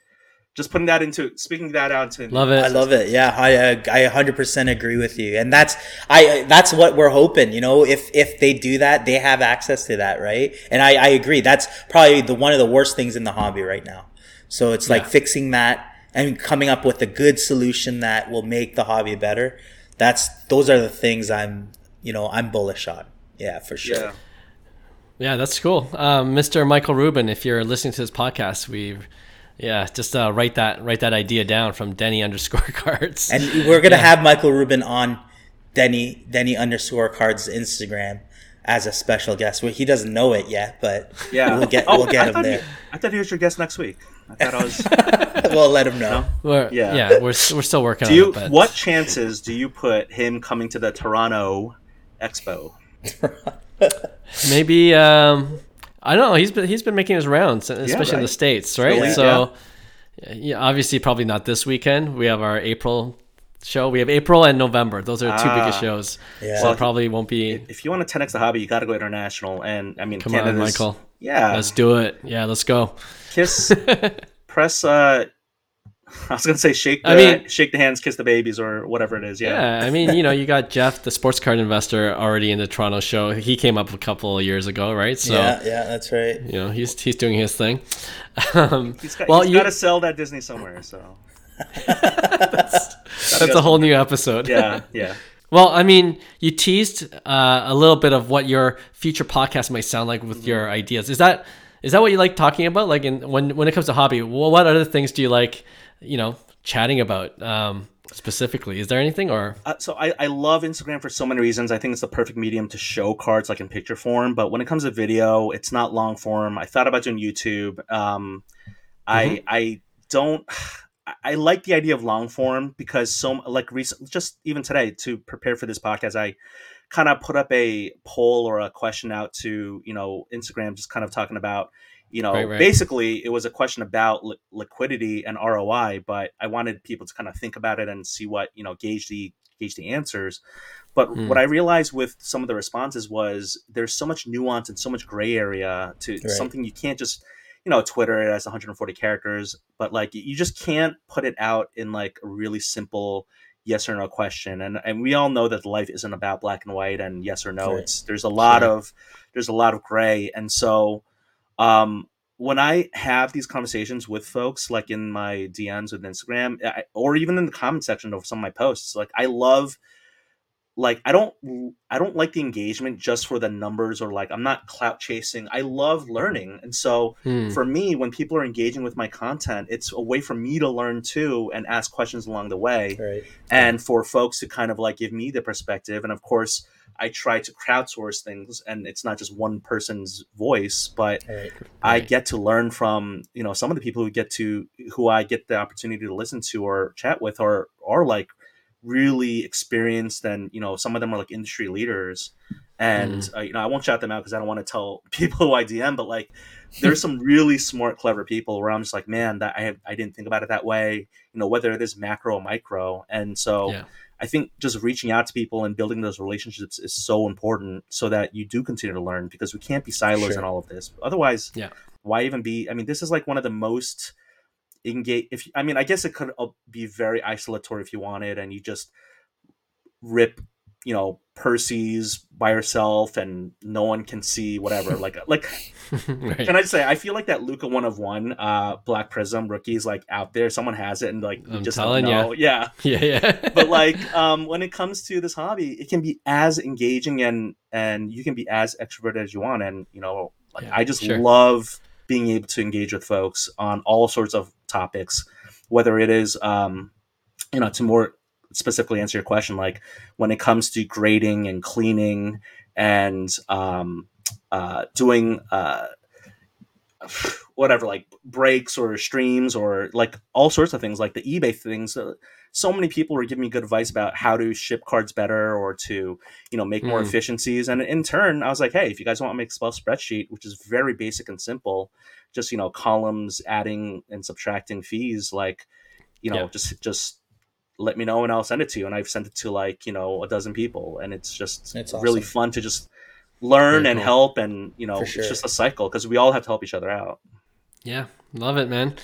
just putting that into speaking that out to Love it. I love it. Yeah, I uh, I 100% agree with you, and that's I that's what we're hoping. You know, if if they do that, they have access to that, right? And I I agree. That's probably the one of the worst things in the hobby right now. So it's like Yeah. fixing that and coming up with a good solution that will make the hobby better. That's those are the things I'm you know I'm bullish on. Yeah, for sure. Yeah. Yeah, that's cool. Um, Mr. Michael Rubin, if you're listening to this podcast, we, yeah, just uh, write that write that idea down from Denny underscore (laughs) cards. And we're gonna have Michael Rubin on Denny Denny underscore cards Instagram as a special guest. Well, he doesn't know it yet, but Yeah. we'll get Oh, we'll get I him there. He, I thought he was your guest next week. I thought I was (laughs) we'll let him know. We're, Yeah. yeah, we're, we're still working Do on you it. But what chances do you put him coming to the Toronto Expo? (laughs) maybe um, I don't know. He's been he's been making his rounds, especially in right. the states, right? Yeah. so, yeah, obviously, probably not this weekend. We have our April show. We have April and November. Those are the two Ah. biggest shows. Yeah. So probably won't be. If you want to 10x the hobby, you got to go international. And I mean, Come on, Michael. Yeah, Let's do it. Yeah, let's go. kiss, (laughs) press. uh (laughs) I was gonna say shake. The, I mean- shake the hands, kiss the babies, or whatever it is. Yeah. Yeah, I mean, you know, you got Jeff, the sports card investor, already in the Toronto show. He came up a couple of years ago, right? So yeah, yeah, that's right. you know, he's he's doing his thing. Um, He's got, well, he's you, got to sell that Disney somewhere. So (laughs) that's a whole new episode. yeah, yeah. (laughs) Well, I mean, you teased uh, a little bit of what your future podcast might sound like with your ideas. Is that is that what you like talking about? Like, in when when it comes to hobby, what other things do you like? You know, chatting about um, specifically. Is there anything or? Uh, so I, I love Instagram for so many reasons. I think it's the perfect medium to show cards like in picture form. But when it comes to video, it's not long form. I thought about doing YouTube. Um, I I don't. I- I like the idea of long form because so like recent, just even today to prepare for this podcast, I kind of put up a poll or a question out to you know Instagram, just kind of talking about you know Right, right. basically it was a question about li- liquidity and ROI, but I wanted people to kind of think about it and see what you know gauge the gauge the answers. But Hmm. what I realized with some of the responses was there's so much nuance and so much gray area to Right. something you can't just you know Twitter it has 140 characters, but like you just can't put it out in like a really simple yes or no question. And and we all know that life isn't about black and white and yes or no. It's there's a lot of there's a lot of gray, and so um when I have these conversations with folks, like in my DMs with Instagram, I, or even in the comment section of some of my posts, like I love, like I don't, I don't like the engagement just for the numbers or like I'm not clout chasing. I love learning, and so Hmm. for me, when people are engaging with my content, it's a way for me to learn too and ask questions along the way Right. and for folks to kind of like give me the perspective and of course i try to crowdsource things and it's not just one person's voice but Right. i get to learn from you know some of the people who get to who i get the opportunity to listen to or chat with or are like really experienced and you know some of them are like industry leaders and uh, you know i won't shout them out because i don't want to tell (laughs) people who i dm but like there's some really smart clever people where i'm just like man that i have, i didn't think about it that way you know whether it is macro or micro and so Yeah. I think just reaching out to people and building those relationships is so important so that you do continue to learn because we can't be silos Sure. in all of this. Otherwise, Yeah. why even be? I mean, this is like one of the most engage. If I mean, I guess it could uh, be very isolatory if you wanted, and you just rip, you know, Percy's by yourself, and no one can see whatever. like, like (laughs) right. can I just say, I feel like that Luka one of one, uh, Black Prizm rookies like out there. Someone has it, and like you I'm just telling don't ya. (laughs) Yeah yeah, yeah. (laughs) but like um when it comes to this hobby it can be as engaging and and you can be as extroverted as you want and you know like Yeah, i just sure. love being able to engage with folks on all sorts of topics whether it is um you know to more specifically answer your question like when it comes to grading and cleaning and um uh doing uh whatever like breaks or streams or like all sorts of things like the ebay things uh, so many people were giving me good advice about how to ship cards better or to you know make more Mm. efficiencies and in turn i was like hey if you guys want to make a spell spreadsheet which is very basic and simple just you know columns adding and subtracting fees like you know Yeah. just just let me know and i'll send it to you. And i've sent it to like you know a dozen people. And it's just It's really fun to just learn Very and cool. help and you know For it's just a cycle because we all have to help each other out Yeah, love it, man.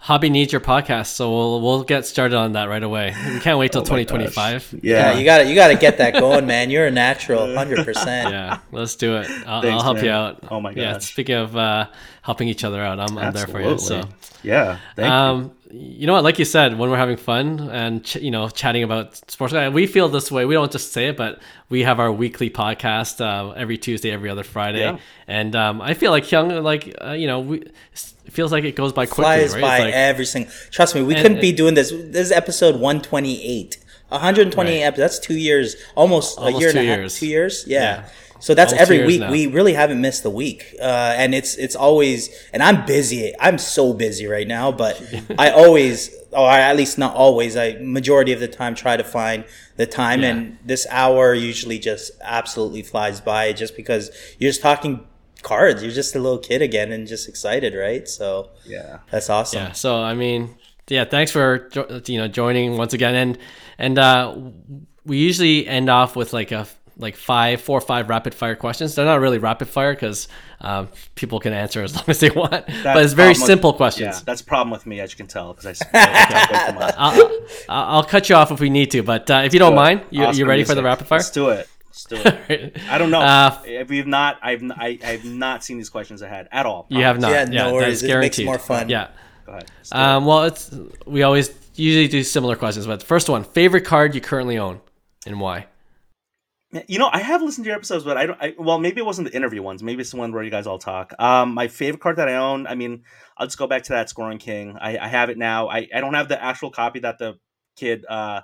Hobby needs your podcast, so we'll we'll get started on that right away. We can't wait till Oh 2025. Yeah, you got to you got to get that going, man. You're a natural, (laughs) hundred percent. Yeah, let's do it. I'll, Thanks, I'll help you out. Oh my god. Yeah, speaking of uh, helping each other out, I'm, I'm there for you. So, yeah thank um, you know what? Like you said, when we're having fun and ch- you know chatting about sports, we feel this way. We don't just say it, but we have our weekly podcast uh, every Tuesday, every other Friday, Yeah. and um, I feel like young, like uh, you know, we, it feels like it goes by quickly. Flies right? by like, every single. Trust me, we And- couldn't be doing this. This is episode one twenty eight. 128 Right. episodes. That's two years, almost, Almost a year and a half. years. Two years, yeah. Yeah. So that's Almost two every week. now. We really haven't missed a week, uh, and it's it's always. And I'm busy. I'm so busy right now, but (laughs) I always, or at least not always. I majority of the time try to find the time, Yeah. and this hour usually just absolutely flies by, just because you're just talking cards. You're just a little kid again, and just excited, right? So yeah that's awesome. Yeah. So I mean, yeah. Thanks for you know joining once again, and and uh, we usually end off with like a like five, four or five rapid fire questions. They're not really rapid fire because um, people can answer as (laughs) long as they want, but it's very problem with- simple yeah questions. that's a problem with me as you can tell because i speak way too much. I'll, I'll I'll cut you off if we need to, but uh, if you don't mind, you, Oscar you ready for the rapid fire? let's do it let's do it (laughs) I don't know. Uh, if we've not, I've, n- I, have not seen these questions ahead at all. You have not. Yeah, Yeah, no worries. is It makes guaranteed. more fun. Yeah. Go ahead. Let's do it. Um, well, it's we always usually do similar questions, but the first one: favorite card you currently own and why? You know, I have listened to your episodes, but I don't. I, well, maybe it wasn't the interview ones. Maybe it's the one where you guys all talk. Um, my favorite card that I own. I mean, I'll just go back to that Scoring King. I, I have it now. I, I don't have the actual copy that the kid uh,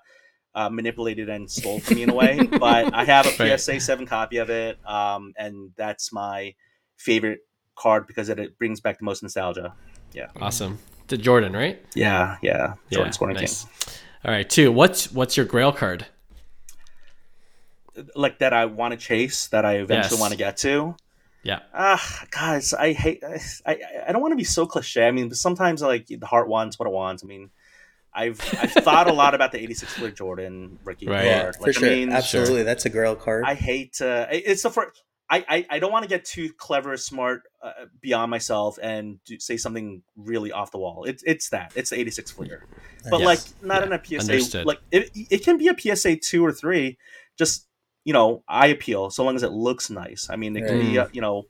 uh, manipulated and stole from me in a way, (laughs) but I have a Right. PSA seven copy of it. Um, and that's my favorite card because it, it brings back the most nostalgia. Yeah. Awesome. To Jordan, right? Yeah, yeah. Jordan Scoring nice. King. All right, two. What's what's your Grail card? Like that, I want to chase. That I eventually Yes. want to get to. Yeah. Ah, guys, I hate. I I, I don't want to be so cliche. I mean, but sometimes like the heart wants what it wants. I mean, I've I've (laughs) thought a lot about the '86 Fleer Jordan rookie Right. Yeah, card. for Like, sure. I mean, Absolutely, that's a girl card. I hate to. It's the first. I, I, I don't want to get too clever, smart, uh, beyond myself, and do, say something really off the wall. It's it's that. It's the '86 Fleer, but Yes. like not Yeah. in a PSA. Understood. Like it, it can be a PSA two or three. Just you know, eye appeal so long as it looks nice. I mean, it can be uh, you know,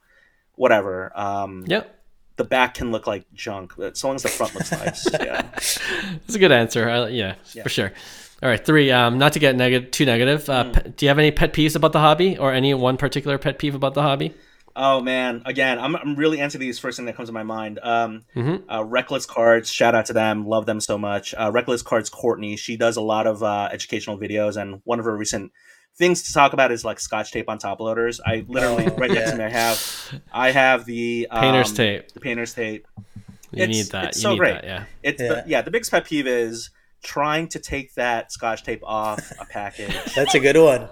whatever. Um, Yep. the back can look like junk, but so long as the front looks nice. (laughs) Yeah. That's a good answer. Uh, yeah, Yeah. for sure. All right, three. Um, not to get negative, too negative. Uh, Hmm. pe- do you have any pet peeves about the hobby, or any one particular pet peeve about the hobby? Oh man, again, I'm, I'm really answering these first thing that comes to my mind. Um, Mhm. uh, Reckless Cards, shout out to them, love them so much. Uh, Reckless Cards, Courtney, she does a lot of uh, educational videos, and one of her recent things to talk about is like Scotch tape on top loaders. I literally (laughs) right next to me, I have, I have the um, Painter's tape. the painter's tape. You it's- need that. it's you so need great. that. Yeah. It's Yeah. the, yeah, the biggest pet peeve is trying to take that Scotch tape off a (laughs) package. That's a good one.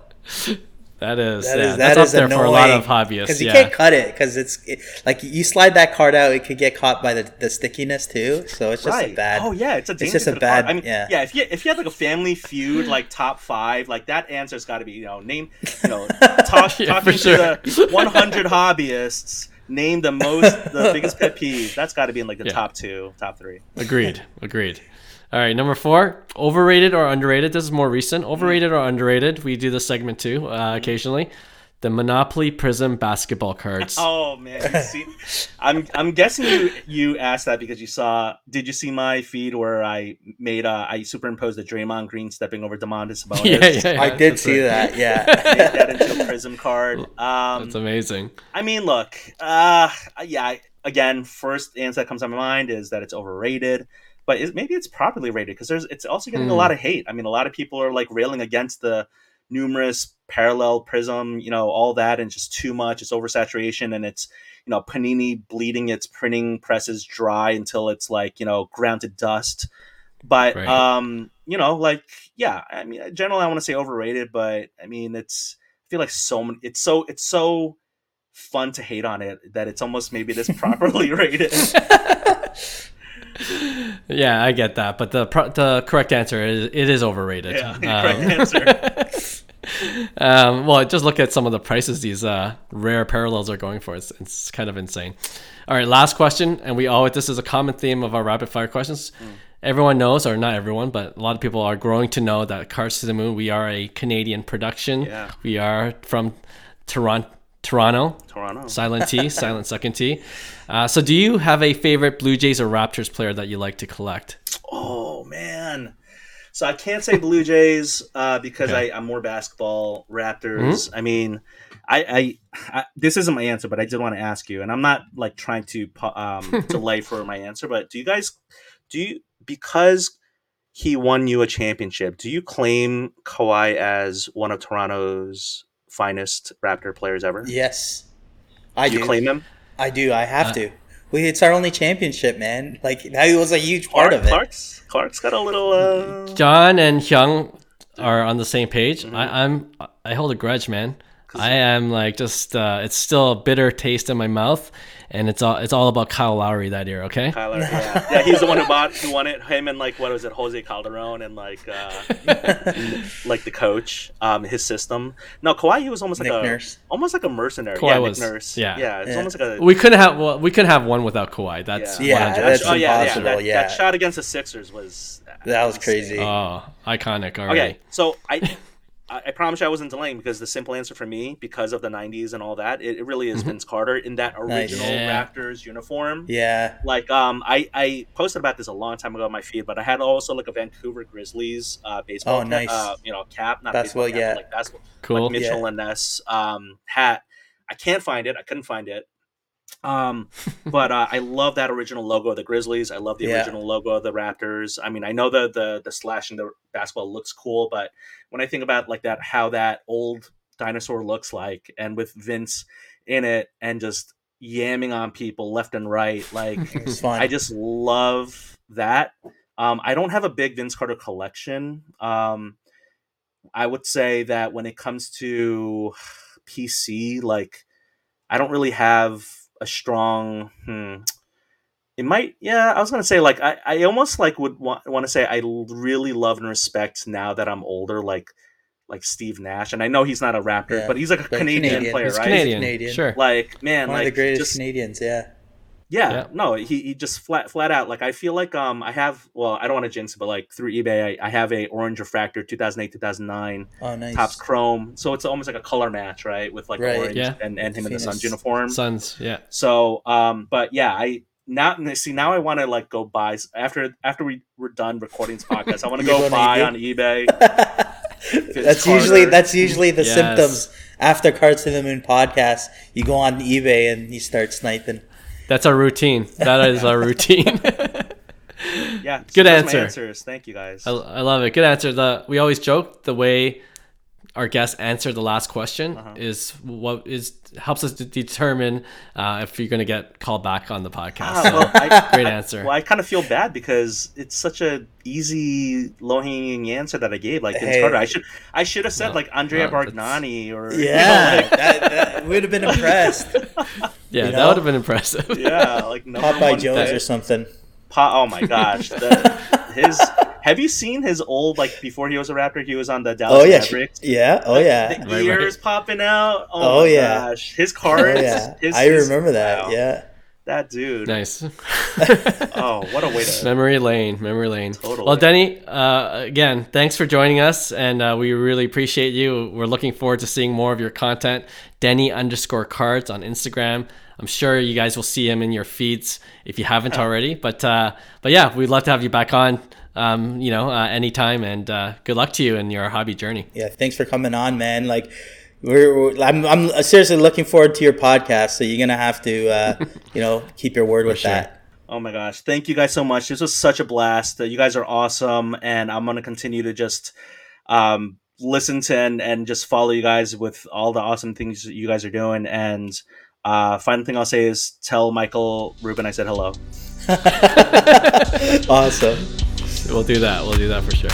That is. That yeah, is that's that up there annoying for a lot of hobbyists. because you yeah. can't cut it because it's it, like you slide that card out, it could get caught by the, the stickiness too. So it's just a bad. Oh yeah, it's a danger just a bad- card. I mean, yeah. yeah. If you if you had like a Family Feud like top five, like that answer's got to be you know name you know (laughs) talk, Yeah, talking for sure. to the 100 hobbyists. Name the most the biggest pet peeve. That's got to be in like the Yeah. top two, top three. Agreed. Agreed. All right, number four, overrated or underrated. This is more recent. Overrated or underrated. We do this segment too uh, occasionally. The Monopoly Prizm basketball cards. (laughs) Oh man, you see, I'm I'm guessing you you asked that because you saw. Did you see my feed where I made uh I superimposed the Draymond Green stepping over Domantas Sabonis? (laughs) yeah, yeah, yeah, I did that's see right. that. Yeah. (laughs) Made that into a Prizm card. Um, That's amazing. I mean, look, uh, yeah. Again, first answer that comes to my mind is that it's overrated, but it, maybe it's properly rated because there's it's also getting a Hmm. lot of hate. I mean, a lot of people are like railing against the numerous parallel Prizm, you know, all that, and just too much. It's oversaturation, and it's you know Panini bleeding its printing presses dry until it's like you know ground to dust. But Right. um, you know, like yeah, I mean, generally I want to say overrated, but I mean, it's I feel like so many. It's so it's so fun to hate on it that it's almost maybe this (laughs) properly rated. (laughs) Yeah, I get that, but the pro- the correct answer is it is overrated. Yeah, (laughs) Um, correct (laughs) answer. um, well, just look at some of the prices these uh, rare parallels are going for. It's, it's kind of insane. All right, last question, and we always this is a common theme of our rapid fire questions. Hmm. Everyone knows, or not everyone, but a lot of people are growing to know that Cards to the Moon. We are a Canadian production. Yeah. We are from Toronto. Toronto. Toronto. Silent T, (laughs) silent second T. Uh, so, do you have a favorite Blue Jays or Raptors player that you like to collect? Oh man. So I can't say Blue Jays uh, because Okay. I, I'm more basketball. Raptors. I mean, I, I, I this isn't my answer, but I did want to ask you, and I'm not like trying to um, (laughs) delay for my answer. But do you guys do you because he won you a championship? Do you claim Kawhi as one of Toronto's finest Raptor players ever? Yes, I do you do. claim him? I do. I have Uh, to. We, it's our only championship, man. Like that was a huge part of it. Clark's Clark's got a little. Uh, John and Hyung are on the same page. Mm-hmm. I, I'm I hold a grudge, man. I am like just uh, it's still a bitter taste in my mouth, and it's all it's all about Kyle Lowry that year. Okay, Kyler, yeah. yeah, he's the one who bought, who won it. Him and like what was it, Jose Calderon and like, uh, (laughs) like the coach, um, his system. No, Kawhi, he was almost like Nick a, Nurse. almost like a mercenary. Kawhi yeah, was- Nick Nurse. yeah. yeah, it's Yeah. almost like a. we couldn't have well, we couldn't have one without Kawhi. That's Yeah. Yeah, that's oh yeah, yeah, impossible, that, yeah. that shot against the Sixers was That was insane. crazy. oh iconic already. Okay, so I, I I promise you I wasn't delaying because the simple answer for me, because of the '90s and all that, it, it really is Vince Carter in that original Mm-hmm. Yeah. Raptors uniform. Yeah. like um I, I posted about this a long time ago on my feed but i had also like a vancouver grizzlies uh baseball Oh, cap- nice. uh, you know cap not That's baseball what- cap, yeah. but, like basketball Cool. like mitchell and ness um hat i can't find it i couldn't find it um (laughs) but uh, i love that original logo of the grizzlies i love the Yeah. original logo of the raptors i mean i know the the the slash in the basketball looks cool but when i think about like that how that old dinosaur looks like and with vince in it and just yamming on people left and right like. (laughs) I just love that. Um, I don't have a big Vince Carter collection. Um, I would say that when it comes to PC, like I don't really have a strong. Hmm, it might, yeah. I was gonna say like I, I almost like would want, want to say I really love and respect now that I'm older, like like Steve Nash, and I know he's not a Raptor, Yeah, but he's like a Canadian, Canadian. player, He's right? Canadian. Canadian. Sure. Like man, One like of the greatest just, Canadians. Yeah. Yeah, Yeah. no, he, he just flat flat out like I feel like um I have well I don't want to jinx it but like through eBay I, I have a orange refractor 2008 2009 Oh, nice. Topps Chrome so it's almost like a color match right with like Right. orange Yeah. and, and him in the Phoenix. Suns uniform Suns Yeah. so um but yeah I now see now I want to like go buy after after we we're done recording this podcast I want to (laughs) go buy on eBay (laughs) that's usually that's usually the Yes. symptoms after Cards to the Moon podcast. You go on eBay and you start sniping. That's our routine. That is our routine. (laughs) yeah so Good those are my answer. answers thank you guys I, I love it. Good answer. The we always joke the way our guests answer the last question Uh-huh. is what is helps us to determine uh, if you're going to get called back on the podcast. Ah, So, well, I, great answer. Well, I kind of feel bad because it's such a easy, low hanging answer that I gave. Like Hey. Carter, I should I should have said No, like Andrea no, that's- Bargnani or (laughs) you know, Yeah, like, that, that would have been impressed. (laughs) yeah, you that would have been impressive. yeah, (laughs) like number Popeye Jones pick. or something. Pa- oh my gosh, the, (laughs) his. Have you seen his old like before he was a Raptor? He was on the Dallas Oh yeah, Mavericks. yeah. Oh yeah. The Right, ears popping out. Oh, Oh, my yeah. gosh, his Oh cards. yeah. his- I his- remember that. wow. Yeah. that dude. nice. (laughs) Oh, what a way to. Memory lane, memory lane. Totally. Well, Denny, uh, again, thanks for joining us, and uh, we really appreciate you. We're looking forward to seeing more of your content. Denny underscore cards on Instagram. I'm sure you guys will see him in your feeds if you haven't (laughs) already. But uh, but yeah, we'd love to have you back on. Um, you know, uh, anytime, and uh, good luck to you in your hobby journey. Yeah. Thanks for coming on, man. Like. We're, we're- I'm, I'm seriously looking forward to your podcast. So you're gonna have to, uh, (laughs) you know, keep your word with sure. that. Oh my gosh. Thank you guys so much. This was such a blast. Uh, you guys are awesome. And I'm going to continue to just um, listen to and, and just follow you guys with all the awesome things you guys are doing. And uh, final thing I'll say is tell Michael Rubin I said hello. (laughs) awesome. We'll do that. We'll do that for sure.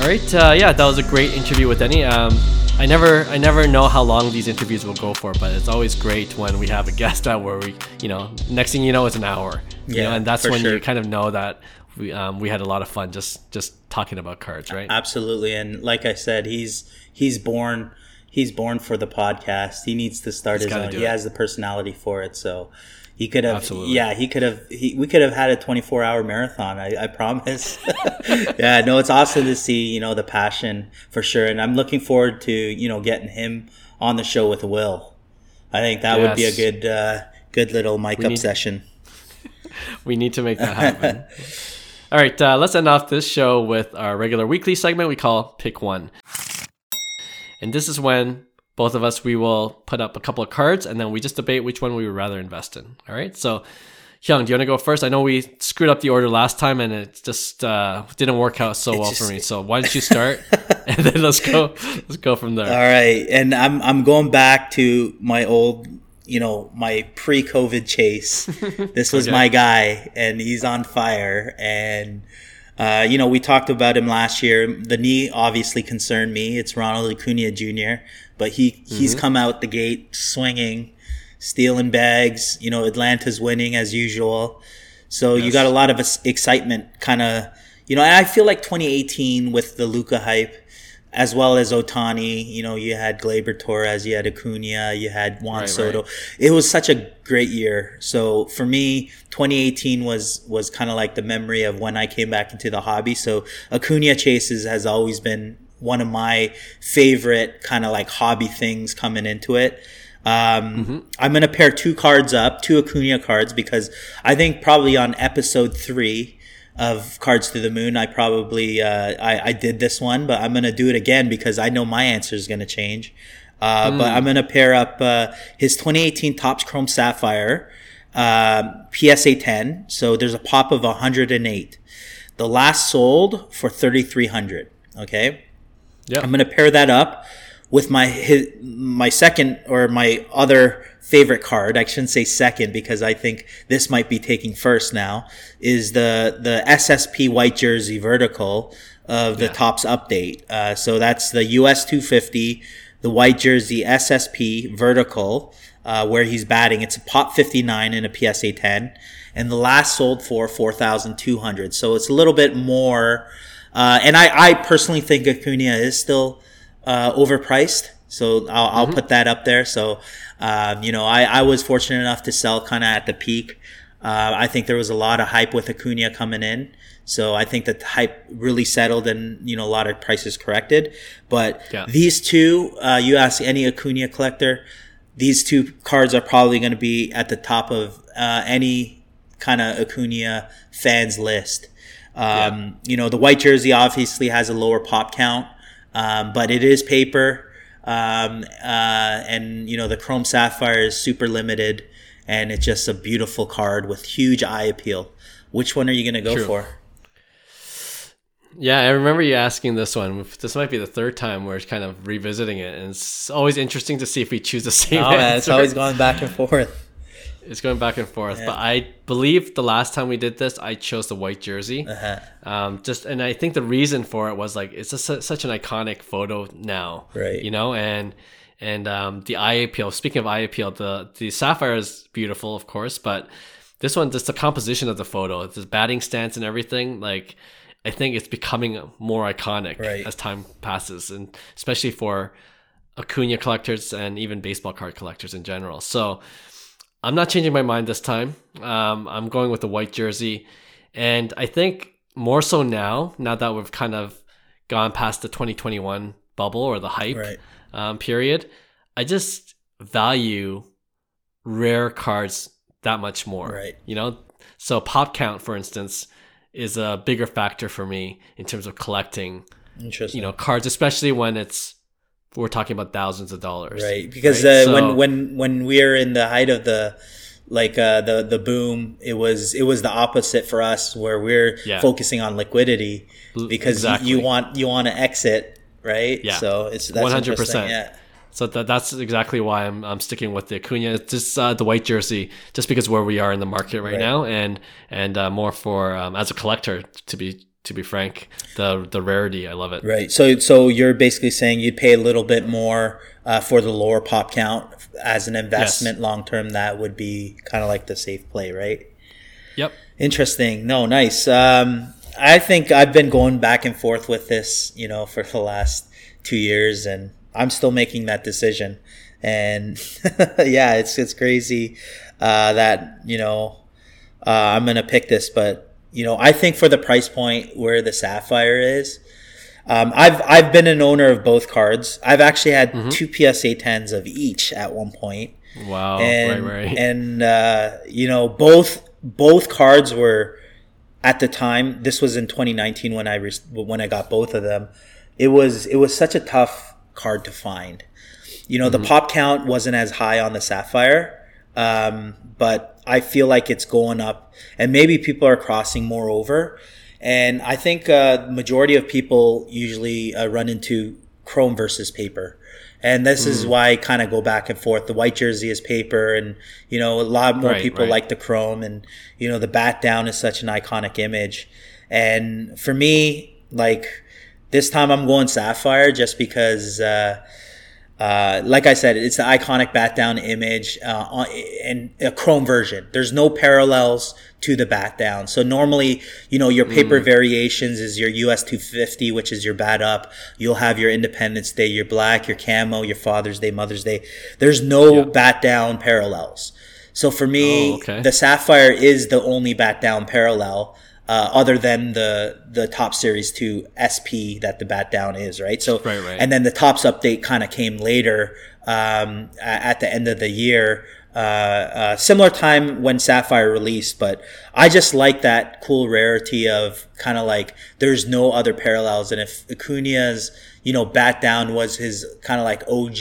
All right. Uh, yeah, that was a great interview with Denny. Um, I never, I never know how long these interviews will go for, but it's always great when we have a guest out where we, you know, next thing you know, it's an hour. You Yeah, know, and that's when sure. you kind of know that we, um, we had a lot of fun just, just talking about cards, right? Absolutely, and like I said, he's he's born he's born for the podcast. He needs to start He's his own. He it. has the personality for it, so he could have. Absolutely. Yeah, he could have. He, we could have had a twenty four hour marathon. I, I promise. (laughs) yeah, no, it's awesome to see you know the passion for sure, and I'm looking forward to you know getting him on the show with Will. I think that would be a good uh, good little mic up need- session. (laughs) We need to make that happen. (laughs) All right, uh, let's end off this show with our regular weekly segment we call Pick One. And this is when both of us we will put up a couple of cards and then we just debate which one we would rather invest in. All right, so Hyung, do you want to go first? I know we screwed up the order last time and it just uh, didn't work out so well just- for me. So why don't you start (laughs) and then let's go let's go from there. All right, and I'm I'm going back to my old, you know, my pre-COVID chase. (laughs) This was Okay. my guy, and he's on fire. And uh, you know, we talked about him last year. The knee obviously concerned me. It's Ronald Acuna Jr., but he he's come out the gate swinging, stealing bags. You know, Atlanta's winning as usual. So you got a lot of excitement, kind of. You know, and I feel like 2018 with the Luka hype as well as Ohtani. You know, you had Gleyber Torres, you had Acuna, you had Juan Right, Soto. right. It was such a great year. So for me, 2018 was was kind of like the memory of when I came back into the hobby. So Acuna chases has always been one of my favorite kind of like hobby things coming into it. Um, I'm gonna pair two cards up, two Acuna cards, because I think probably on episode three of Cards to the Moon, I probably uh, I, I did this one, but I'm gonna do it again because I know my answer is gonna change. Uh, But I'm gonna pair up uh, his 2018 Topps Chrome Sapphire um PSA 10. So there's a pop of 108. The last sold for 3,300. Okay. Yeah. I'm gonna pair that up with my his, my second or my other favorite card. I shouldn't say second because I think this might be taking first now. Is the the SSP white jersey vertical of the Yeah. Topps Update. Uh, so that's the US 250, the white jersey SSP vertical. Uh, where he's batting, it's a pop 59 and a PSA 10, and the last sold for 4,200. So it's a little bit more uh, and I, I personally think Acuna is still uh, overpriced. So I'll, I'll put that up there. So, um, you know, I, I was fortunate enough to sell kind of at the peak. Uh, I think there was a lot of hype with Acuna coming in. So I think that the hype really settled and, you know, a lot of prices corrected. But Yeah. these two, uh, you ask any Acuna collector, these two cards are probably going to be at the top of uh, any kind of Acuna fans list. Um, You know, the white jersey obviously has a lower pop count, um, but it is paper. Um, uh, and, you know, the Chrome Sapphire is super limited and it's just a beautiful card with huge eye appeal. Which one are you going to go True. for? Yeah, I remember you asking this one. This might be the third time we're kind of revisiting it, and it's always interesting to see if we choose the (laughs) same Oh, man, it's always going back and forth. It's going back and forth, but I believe the last time we did this, I chose the white jersey. Uh-huh. Um, just and I think the reason for it was like it's just such an iconic photo now, Right. You know, and and um, the eye appeal. Speaking of eye appeal, the the sapphire is beautiful, of course, but this one, just the composition of the photo, the batting stance and everything, like. I think it's becoming more iconic Right. as time passes, and especially for Acuna collectors and even baseball card collectors in general. So, I'm not changing my mind this time. Um, I'm going with the white jersey, and I think more so now. Now that we've kind of gone past the 2021 bubble or the hype Right. um, period, I just value rare cards that much more. Right. You know, so pop count, for instance, is a bigger factor for me in terms of collecting. Interesting. You know, cards, especially when it's we're talking about thousands of dollars. right because right? uh, So- when when when we're in the height of the like uh, the the boom. It was it was the opposite for us, where we're Yeah. focusing on liquidity because exactly. you want you want to exit, right? Yeah. So it's that's 100%. Yeah. So that, that's exactly why I'm, I'm sticking with the Acuna. It's just uh, the white jersey, just because where we are in the market right, Right. now, and and uh, more for um, as a collector. To be to be frank, the the rarity, I love it. Right. So so you're basically saying you'd pay a little bit more uh, for the lower pop count as an investment long term. That would be kind of like the safe play, right? Yep. Interesting. No, nice. Um, I think I've been going back and forth with this, you know, for the last two years, and I'm still making that decision. And (laughs) yeah, it's it's crazy uh, that you know uh, I'm gonna pick this, but you know, I think for the price point where the Sapphire is, um, I've I've been an owner of both cards. I've actually had two PSA tens of each at one point Wow. and right. Right. (laughs) and uh, you know both both cards were at the time. This was in 2019 when I re- when I got both of them. It was it was such a tough card to find. You know, the pop count wasn't as high on the Sapphire, um, but I feel like it's going up, and maybe people are crossing more over. And I think uh, majority of people usually uh, run into chrome versus paper. And this is why I kind of go back and forth. The white jersey is paper, and you know a lot more Right, people right. like the chrome, and you know the bat down is such an iconic image. And for me, like this time, I'm going sapphire just because. Uh, uh, like I said, it's the iconic bat down image uh, on, in a chrome version. There's no parallels to the bat down. So normally, you know, your paper variations is your US 250, which is your bat up. You'll have your Independence Day, your black, your camo, your Father's Day, Mother's Day. There's no Yeah. bat down parallels. So for me, Oh, okay. the Sapphire is the only bat down parallel. Uh, other than the the top series 2 SP that the bat down is, right? So Right, right. and then the Topps Update kind of came later um, at the end of the year uh, uh, similar time when sapphire released but i just like that cool rarity of kind of like there's no other parallels and if acuna's you know bat down was his kind of like og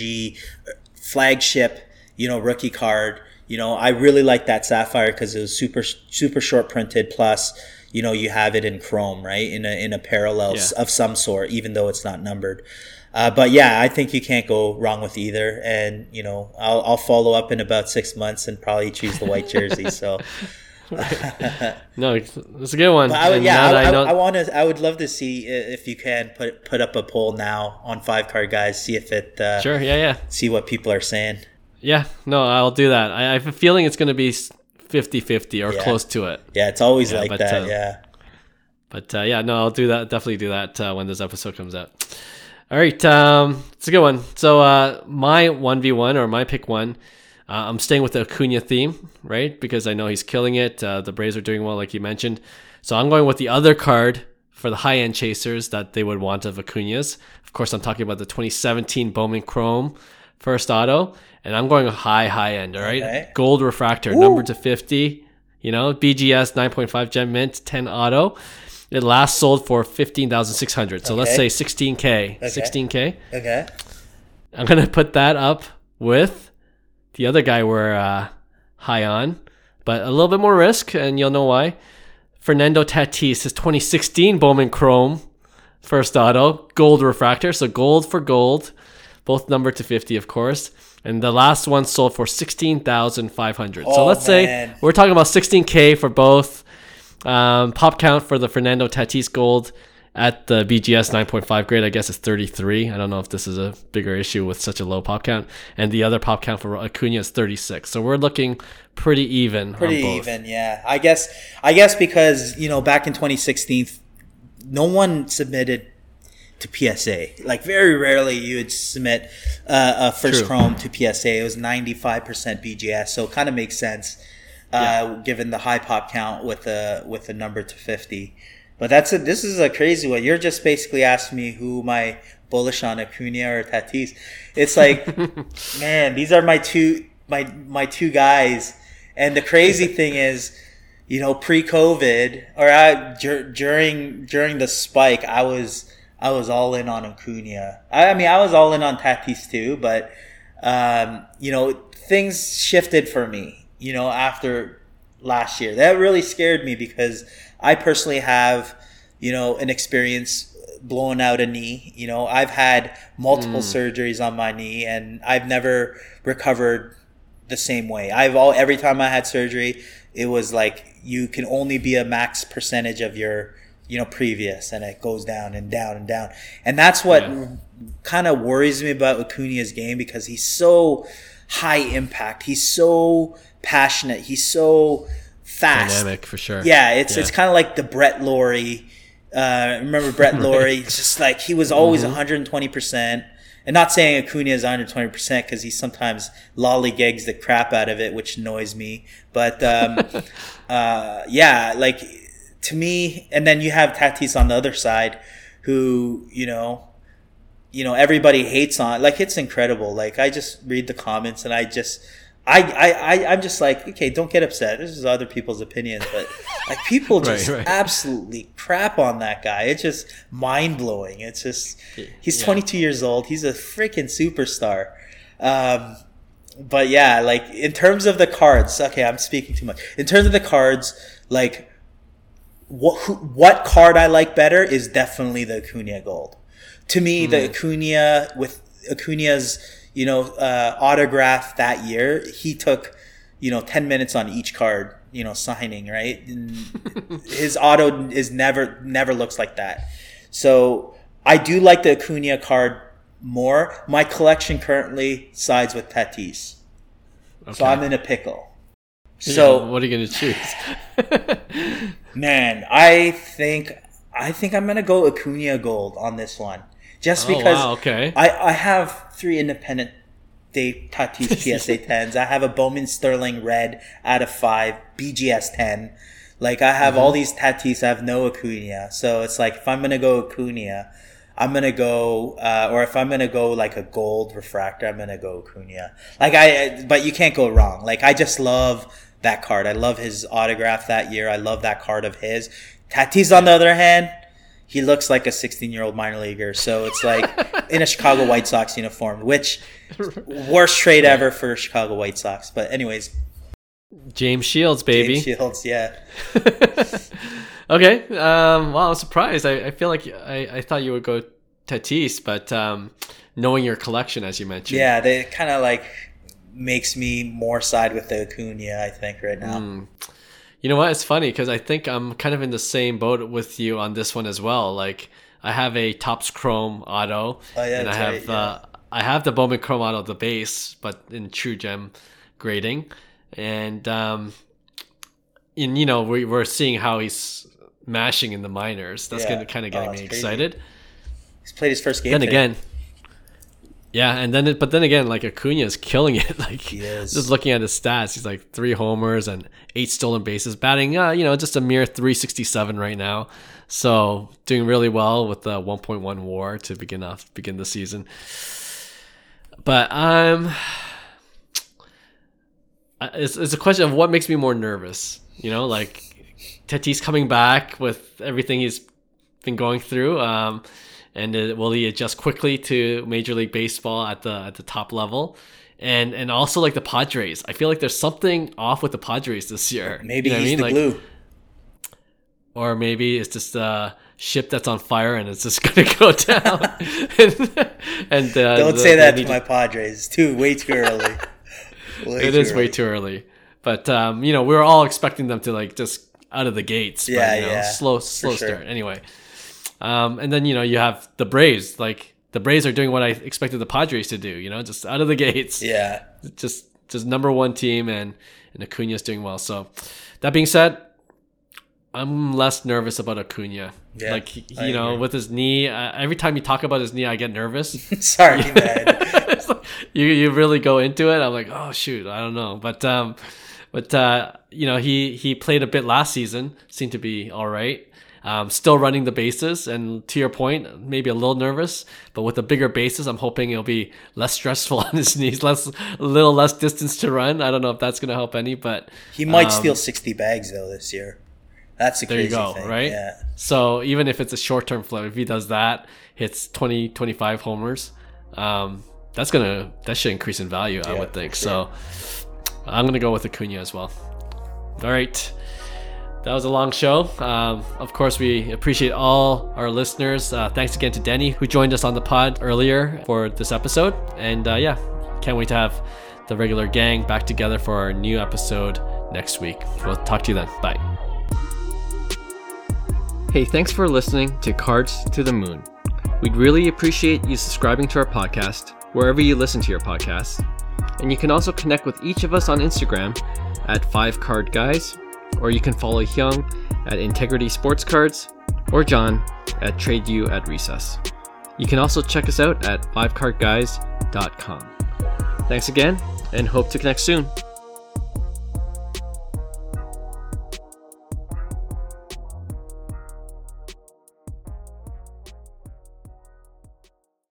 flagship you know rookie card you know i really like that sapphire because it was super super short printed plus you know you have it in chrome right in a in a parallel Yeah. of some sort even though it's not numbered uh, but yeah i think you can't go wrong with either and you know i'll, I'll follow up in about six months and probably choose the white jersey so (laughs) (laughs) no, it's, a good one. I would, yeah now i, I, I want to i would love to see if you can put put up a poll now on five card guys see if it uh, Sure. Yeah. Yeah. see what people are saying Yeah. No, I'll do that. I, I have a feeling it's going to be 50 50 or Yeah. close to it. yeah it's always Yeah, like but, that uh, yeah But uh, yeah, no, I'll do that. Definitely do that uh, when this episode comes out. All right, um, it's a good one. So uh, my one v one or my pick one, uh, I'm staying with the Acuna theme, right? Because I know he's killing it. Uh, the Braves are doing well, like you mentioned. So I'm going with the other card for the high end chasers that they would want of Acuna's. Of course, I'm talking about the 2017 Bowman Chrome first auto, and I'm going high high end. All right, Okay. gold refractor, number to 50. You know, BGS 9.5 gem mint 10 auto. It last sold for 15,600. So let's say 16k. 16k. okay I'm gonna put that up with the other guy we're uh, high on, but a little bit more risk, and you'll know why. Fernando Tatis, his 2016 Bowman Chrome first auto, gold refractor, so gold for gold, both numbered to 50, of course. And the last one sold for 16,500. so Oh, let's say we're talking about 16k for both. Um, pop count for the Fernando Tatis gold at the BGS 9.5 grade, I guess is 33. I don't know if this is a bigger issue with such a low pop count. And the other pop count for Acuna is 36. So we're looking pretty even. pretty on both. even yeah i guess i guess because you know back in 2016 no one submitted to psa like very rarely you would submit uh, a first True. chrome to psa it was 95% bgs so it kind of makes sense uh, given the high pop count with the with the number to 50 but that's a this is a crazy one you're just basically asking me who my bullish on Acuna or Tatis. It's like, (laughs) man, these are my two my my two guys. And the crazy (laughs) thing is, you know, pre-COVID or I, dur- during during the spike, I was I was all in on Acuna. I, I mean, I was all in on Tatis too, but um, you know, things shifted for me. you know, after last year. That really scared me because I personally have, you know, an experience blowing out a knee. You know, I've had multiple surgeries on my knee and I've never recovered the same way. I've all every time I had surgery, it was like you can only be a max percentage of your you know previous and it goes down and down and down and that's what Yeah. kind of worries me about Acuna's game because he's so high impact he's so passionate he's so fast Dynamic for sure. yeah it's Yeah. it's kind of like the Brett Lawrie uh, remember Brett (laughs) Lawrie It's just like he was always Mm-hmm. 120% and not saying Acuna is 120% because he sometimes lollygags the crap out of it, which annoys me. But um, (laughs) uh, yeah, like to me, and then you have Tatis on the other side, who you know, you know, everybody hates on. Like it's incredible. Like I just read the comments and I just. I, I, I, I'm just like, okay, don't get upset. This is other people's opinions, but like people (laughs) Right, just right. absolutely crap on that guy. It's just mind blowing. It's just, he's Yeah. 22 years old. He's a freaking superstar. Um, but yeah, like in terms of the cards, okay, I'm speaking too much. In terms of the cards, like what who, what card I like better is definitely the Acuna Gold. To me, the Acuna with Acuna's you know uh, autograph that year, he took you know 10 minutes on each card, you know, signing right. And (laughs) his auto is never never looks like that. So I do like the Acuna card more. My collection currently sides with Tatis, so I'm in a pickle. So So what are you gonna choose? (laughs) man, I think I think I'm gonna go Acuna Gold on this one, just Oh, because wow, okay. I I have three Independence Day Tatis (laughs) PSA tens. I have a Bowman Sterling Red out of five BGS ten. Like I have Mm-hmm. all these Tatis, I have no Acuna. So it's like if I'm gonna go Acuna, I'm gonna go, uh, or if I'm gonna go like a gold refractor, I'm gonna go Acuna. Like I, but you can't go wrong. Like I just love that card. I love his autograph that year. I love that card of his. Tatis, on the other hand, he looks like a 16 year old minor leaguer. So it's like (laughs) in a Chicago White Sox uniform, which (laughs) worst trade ever for Chicago White Sox. But anyways, James Shields, baby. James Shields, yeah. (laughs) okay. Um, well, I was surprised. I, I feel like I, I thought you would go Tatis, but um, knowing your collection, as you mentioned, Yeah, they kind of like makes me more side with the Acuna, I think, right now. Mm. You know what? It's funny because I think I'm kind of in the same boat with you on this one as well. Like I have a Topps Chrome Auto, Oh, yeah, and I have right, uh, I have the Bowman Chrome Auto, the base, but in True Gem grading, and um, and you know we, we're seeing how he's mashing in the minors. That's Yeah. gonna kind of getting Oh, me crazy. excited. He's played his first game. Then today. again, yeah, and then it, but then again, like Acuna is killing it. (laughs) Like He is. just looking at his stats, he's like three homers and eight stolen bases, batting uh, you know just a mere 367 right now. So doing really well with the 1.1 WAR to begin off begin the season. But um, I- it's it's a question of what makes me more nervous. You know, like Tatis coming back with everything he's been going through. Um, and uh, will he adjust quickly to Major League Baseball at the at the top level? And and also like the Padres, I feel like there's something off with the Padres this year. Maybe You know what I he's mean? the Like, glue. or maybe it's just a ship that's on fire and it's just (laughs) gonna go down. and and uh, Don't say that to my Padres. It's too way too early. (laughs) Way It is way early. too early. But um, you know, we were all expecting them to like just out of the gates. but, Yeah, you know, yeah, Slow, slow sure. start. Anyway, um, and then you know you have the Braves. Like the Braves are doing what I expected the Padres to do. You know, just out of the (laughs) gates. Yeah. Just just number one team, and and Acuna's doing well. So that being said. I'm less nervous about Acuna. Yeah, like he- I you know, agree. with his knee. Uh, every time you talk about his knee, I get nervous. (laughs) Sorry, (laughs) man. Like, you you really go into it. I'm like, oh shoot, I don't know, but um, but uh, you know, he he played a bit last season, seemed to be all right. Um, still running the bases, and to your point, maybe a little nervous, but with the bigger bases, I'm hoping it'll be less stressful (laughs) on his knees, less a little less distance to run. I don't know if that's gonna help any, but He might Um, steal 60 bags though this year. That's a there crazy you go, thing. right? Yeah. So even if it's a short term flip, if he does that, hits 20, 25 homers, um, that's gonna that should increase in value, I would think. sure. So I'm gonna go with Acuna as well. All right. That was a long show. Um, of course, we appreciate all our listeners. Uh, thanks again to Denny, who joined us on the pod earlier for this episode. And uh, yeah, can't wait to have the regular gang back together for our new episode next week. We'll talk to you then. Bye. Hey, thanks for listening to Cards to the Moon. We'd really appreciate you subscribing to our podcast wherever you listen to your podcasts. And you can also connect with each of us on Instagram at 5cardguys, or you can follow Hyung at Integrity Sports Cards, or John at TradeU at Recess. You can also check us out at 5cardguys.com. Thanks again, and hope to connect soon.